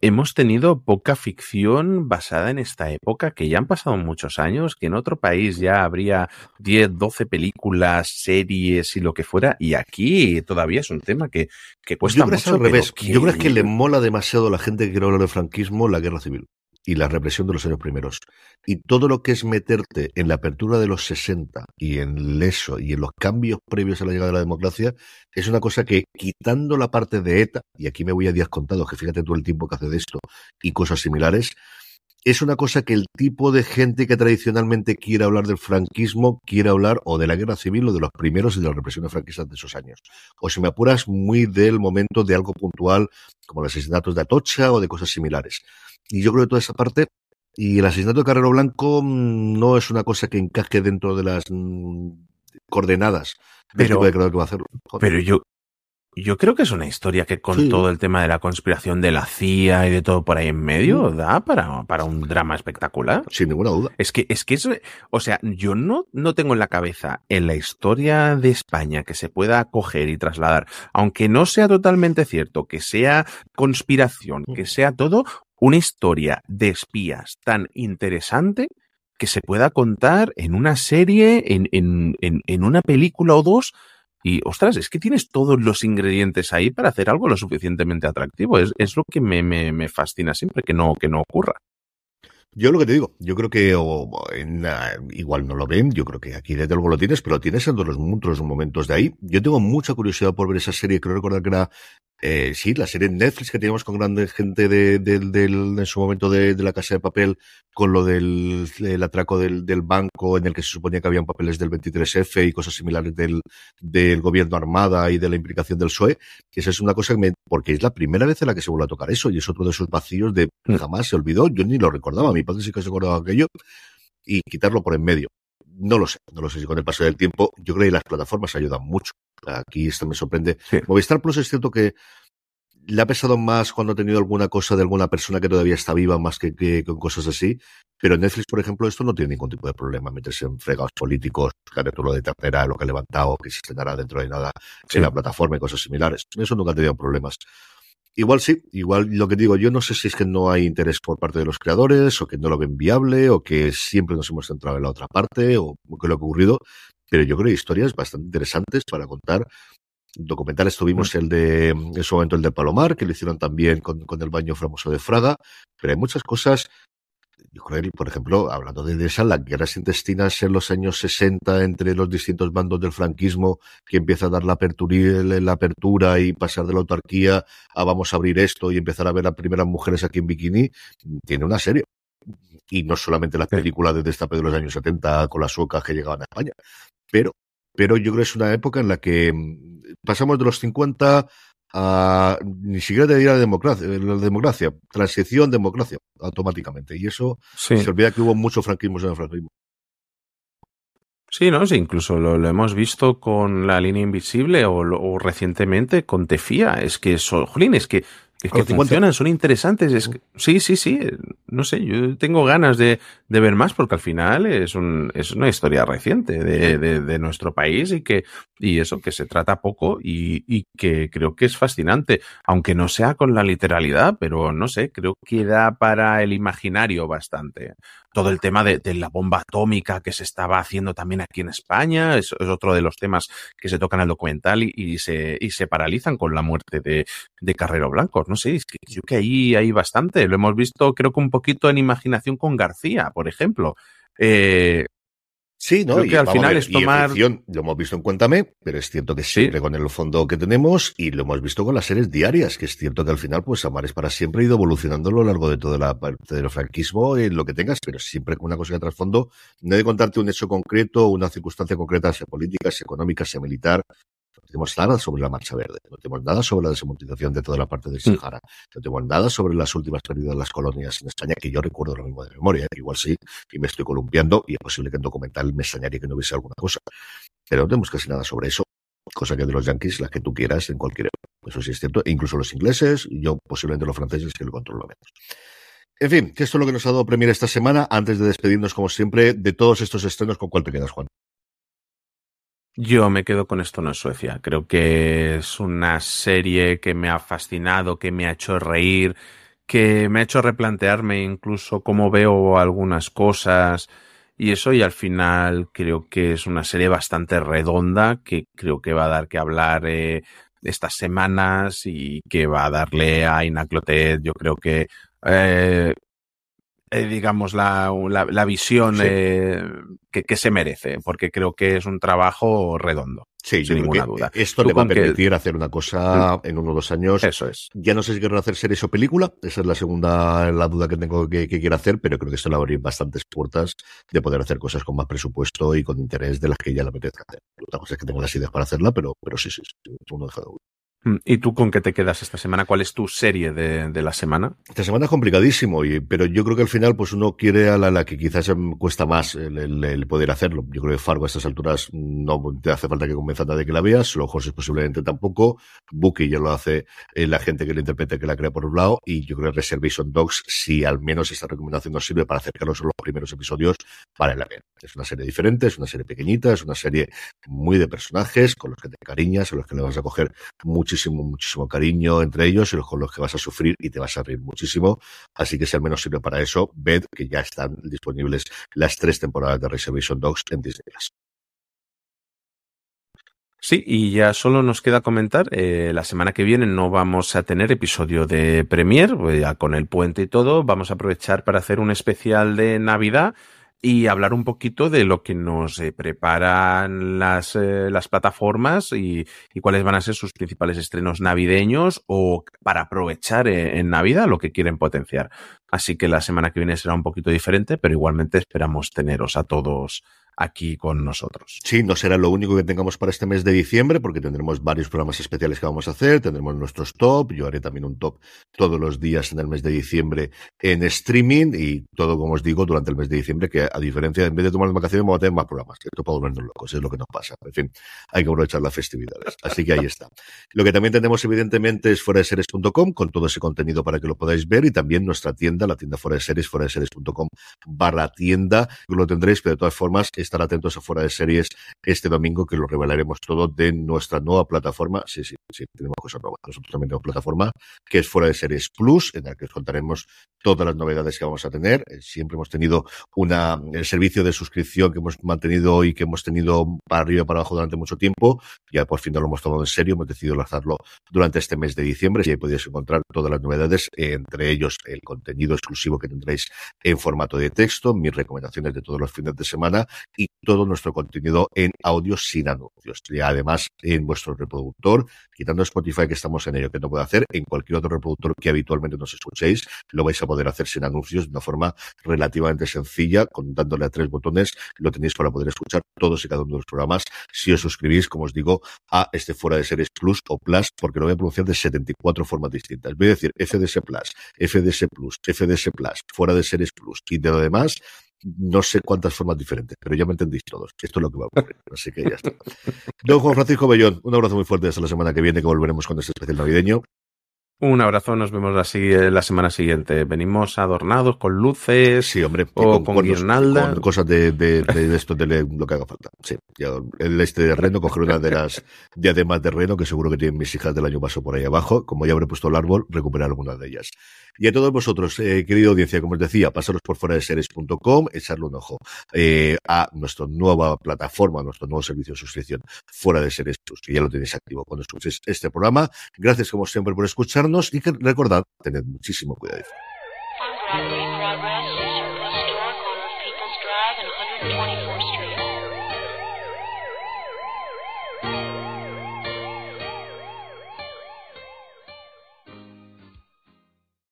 hemos tenido poca ficción basada en esta época, que ya han pasado muchos años, que en otro país ya habría 10, 12 películas, series y lo que fuera, y aquí todavía es un tema que, que cuesta Yo creo mucho. al revés. Yo creo que le mola demasiado a la gente que quiere hablar del franquismo la guerra civil y la represión de los años primeros. Y todo lo que es meterte en la apertura de los 60 y en eso y en los cambios previos a la llegada de la democracia es una cosa que quitando la parte de ETA, y aquí me voy a días contados, que fíjate todo el tiempo que hace de esto y cosas similares, es una cosa que el tipo de gente que tradicionalmente quiere hablar del franquismo quiere hablar o de la guerra civil o de los primeros y de la represión franquistas de esos años. O si me apuras, muy del momento de algo puntual como los asesinatos de Atocha o de cosas similares. Y yo creo que toda esa parte y el asesinato de Carrero Blanco mm, no es una cosa que encaje dentro de las mm, coordenadas Pero- que va a hacerlo. Pero yo, yo creo que es una historia que con Sí. todo el tema de la conspiración de la CIA y de todo por ahí en medio da para, para un drama espectacular. Sin ninguna duda. Es que, es que es, o sea, yo no, no tengo en la cabeza en la historia de España que se pueda coger y trasladar, aunque no sea totalmente cierto, que sea conspiración, que sea todo, una historia de espías tan interesante que se pueda contar en una serie, en, en, en, en una película o dos. Y ostras, es que tienes todos los ingredientes ahí para hacer algo lo suficientemente atractivo. Es, es lo que me, me, me fascina siempre, que no, que no ocurra. Yo lo que te digo, yo creo que igual no lo ven, yo creo que aquí desde luego lo tienes, pero lo tienes en todos los otros momentos de ahí. Yo tengo mucha curiosidad por ver esa serie, creo recordar que era, eh, sí, la serie Netflix que teníamos con grande gente de, del del- en su momento de, de la casa de papel, con lo del el atraco del, del banco en el que se suponía que habían papeles del 23F y cosas similares del, del gobierno armada y de la implicación del PSOE, que esa es una cosa que me, porque es la primera vez en la que se vuelve a tocar eso y es otro de esos vacíos de jamás se olvidó, yo ni lo recordaba, mi padre sí que se acordaba de aquello y quitarlo por en medio. No lo sé, no lo sé si con el paso del tiempo, yo creo que las plataformas ayudan mucho. Aquí esto me sorprende. Movistar Plus es cierto que le ha pesado más cuando ha tenido alguna cosa de alguna persona que todavía está viva más que, que con cosas así. Pero Netflix, por ejemplo, esto no tiene ningún tipo de problema. Meterse en fregados políticos, lo de ternera, lo que ha levantado, que se estrenará dentro de nada Sí. en la plataforma y cosas similares. Eso nunca ha tenido problemas. Igual sí, igual lo que digo, yo no sé si es que no hay interés por parte de los creadores, o que no lo ven viable, o que siempre nos hemos centrado en la otra parte, o que lo que ha ocurrido, pero yo creo que hay historias bastante interesantes para contar. Documentales tuvimos el de, en su momento el de Palomar, que lo hicieron también con, con el baño famoso de Fraga, pero hay muchas cosas yo creo que, por ejemplo, hablando de esa, las guerras intestinas en los años 60 entre los distintos bandos del franquismo, que empieza a dar la apertura, la apertura y pasar de la autarquía a vamos a abrir esto y empezar a ver a primeras mujeres aquí en bikini, tiene una serie. Y no solamente las películas de destape de los años 70 con las suecas que llegaban a España, pero, pero yo creo que es una época en la que mm, pasamos de los 50 a ni siquiera te diría democracia, la democracia, transición, democracia, automáticamente. Y eso Sí. se olvida que hubo mucho franquismo en el franquismo. Sí, ¿no? Sí, incluso lo, lo hemos visto con la línea invisible o, recientemente con Tefía. Es que, son, jolín, es que, es que los 50. funcionan, son interesantes. Es que, sí, sí, sí. no sé, yo tengo ganas de, de ver más porque al final es, un, es una historia reciente de, de, de nuestro país y que y eso que se trata poco y, y, que creo que es fascinante, aunque no sea con la literalidad, pero no sé, creo que da para el imaginario bastante. Todo el tema de, de la bomba atómica que se estaba haciendo también aquí en España es, otro de los temas que se tocan el documental y, y, se, y se paralizan con la muerte de, de Carrero Blanco. No sé, es que yo que ahí hay bastante. Lo hemos visto creo que un poquito en imaginación con García, por ejemplo. Eh, Sí, ¿no? Creo que y, al final ver, es tomar. Ficción, lo hemos visto en Cuéntame, pero es cierto que siempre sí. con el fondo que tenemos y lo hemos visto con las series diarias, que es cierto que al final, pues Amar es para siempre ha ido evolucionando a lo largo de toda la parte del franquismo en lo que tengas, pero siempre con una cosa de trasfondo, no de contarte un hecho concreto, una circunstancia concreta, sea política, sea económica, sea militar, tenemos nada sobre la Marcha Verde, no tenemos nada sobre la desamortización de toda la parte del Sahara, mm. no tenemos nada sobre las últimas pérdidas de las colonias en España, que yo recuerdo lo mismo de memoria, que igual sí, y me estoy columpiando, y es posible que en documental me extrañaría que no hubiese alguna cosa. Pero no tenemos casi nada sobre eso, cosa que de los yankees, las que tú quieras, en cualquier. Eso sí es cierto, e incluso los ingleses, y yo posiblemente los franceses, que lo controlo menos. En fin, que esto es lo que nos ha dado Premier esta semana. Antes de despedirnos, como siempre, de todos estos estrenos, ¿con cuál te quedas, Juan? Yo me quedo con esto no es Suecia. Creo que es una serie que me ha fascinado, que me ha hecho reír, que me ha hecho replantearme incluso cómo veo algunas cosas y eso y al final creo que es una serie bastante redonda que creo que va a dar que hablar eh, estas semanas y que va a darle a Inaclotet yo creo que eh, eh, digamos, la, la, la visión sí. eh, que, que, se merece, porque creo que es un trabajo redondo. Sí, sin ninguna duda. Esto le va a permitir que... hacer una cosa en uno o dos años. Eso es. Ya no sé si quieren hacer series o película. Esa es la segunda la duda que tengo que, que quiero hacer, pero creo que esto le va a abrir bastantes puertas de poder hacer cosas con más presupuesto y con interés de las que ya le apetezca hacer. Otra cosa es que tengo las ideas para hacerla, pero, pero sí, sí, sí uno deja de. ¿Y tú con qué te quedas esta semana? ¿Cuál es tu serie de, la semana? Esta semana es complicadísimo, y, pero yo creo que al final pues uno quiere a la, que quizás cuesta más el, poder hacerlo. Yo creo que Fargo a estas alturas no te hace falta que convenza a nadie que la veas, los Horses posiblemente tampoco, Bucky ya lo hace eh, la gente que lo interpreta que la crea por un lado, y yo creo que Reservation Dogs, si al menos esta recomendación nos sirve para acercarnos a los primeros episodios, vale la pena. Es una serie diferente, es una serie pequeñita, es una serie muy de personajes con los que te cariñas, a los que le vas a coger muchísimo, muchísimo cariño entre ellos y los con los que vas a sufrir y te vas a reír muchísimo. Así que si al menos sirve para eso, ved que ya están disponibles las tres temporadas de Reservation Dogs en Disney. Sí, y ya solo nos queda comentar, eh, la semana que viene no vamos a tener episodio de Premier, ya con el puente y todo, vamos a aprovechar para hacer un especial de Navidad y hablar un poquito de lo que nos eh, preparan las, eh, las plataformas y, y, cuáles van a ser sus principales estrenos navideños o para aprovechar eh, en Navidad lo que quieren potenciar. Así que la semana que viene será un poquito diferente, pero igualmente esperamos teneros a todos aquí con nosotros. Sí, no será lo único que tengamos para este mes de diciembre, porque tendremos varios programas especiales que vamos a hacer, tendremos nuestros top, yo haré también un top todos los días en el mes de diciembre en streaming y todo, como os digo, durante el mes de diciembre, que a diferencia, en vez de tomar vacaciones, vamos a tener más programas. Esto para volvernos locos, es lo que nos pasa. En fin, hay que aprovechar las festividades. Así que ahí está. Lo que también tenemos, evidentemente, es fuera de series.com, con todo ese contenido para que lo podáis ver, y también nuestra tienda, la tienda fuera de series, fuera de series.com barra tienda, lo tendréis, pero de todas formas, estar atentos a fuera de series este domingo que lo revelaremos todo de nuestra nueva plataforma. Sí, sí, sí, tenemos cosas nuevas. Nosotros también tenemos plataforma que es fuera de series Plus, en la que os contaremos todas las novedades que vamos a tener. Siempre hemos tenido una, el servicio de suscripción que hemos mantenido y que hemos tenido para arriba y para abajo durante mucho tiempo. Ya por fin no lo hemos tomado en serio, hemos decidido lanzarlo durante este mes de diciembre y ahí podéis encontrar todas las novedades, entre ellos el contenido exclusivo que tendréis en formato de texto, mis recomendaciones de todos los fines de semana y todo nuestro contenido en audio sin anuncios. Y además, en vuestro reproductor, quitando Spotify que estamos en ello, que no puede hacer, en cualquier otro reproductor que habitualmente nos escuchéis, lo vais a poder hacer sin anuncios de una forma relativamente sencilla, con dándole a tres botones, lo tenéis para poder escuchar todos y cada uno de los programas si os suscribís, como os digo, a este fuera de series Plus o Plus, porque lo voy a pronunciar de 74 formas distintas. Voy a decir FDS Plus, FDS Plus, FDS Plus, fuera de series Plus y de lo demás, no sé cuántas formas diferentes, pero ya me entendéis todos. Esto es lo que va a ocurrir. Así que ya está. Don Juan Francisco Bellón, un abrazo muy fuerte hasta la semana que viene, que volveremos con este especial navideño. Un abrazo, nos vemos así la semana siguiente. Venimos adornados con luces sí, hombre, o con, guirnalda. Con cosas de, de, de, esto, de lo que haga falta. Sí, el este de Reno, coger una de las diademas de Reno, que seguro que tienen mis hijas del año pasado por ahí abajo. Como ya habré puesto el árbol, recuperar alguna de ellas. Y a todos vosotros, eh, querida audiencia, como os decía, pasaros por fuera de series.com, echarle un ojo eh, a nuestra nueva plataforma, nuestro nuevo servicio de suscripción fuera de series, que ya lo tenéis activo cuando escuchéis este programa. Gracias, como siempre, por escucharnos y recordad, tened muchísimo cuidado.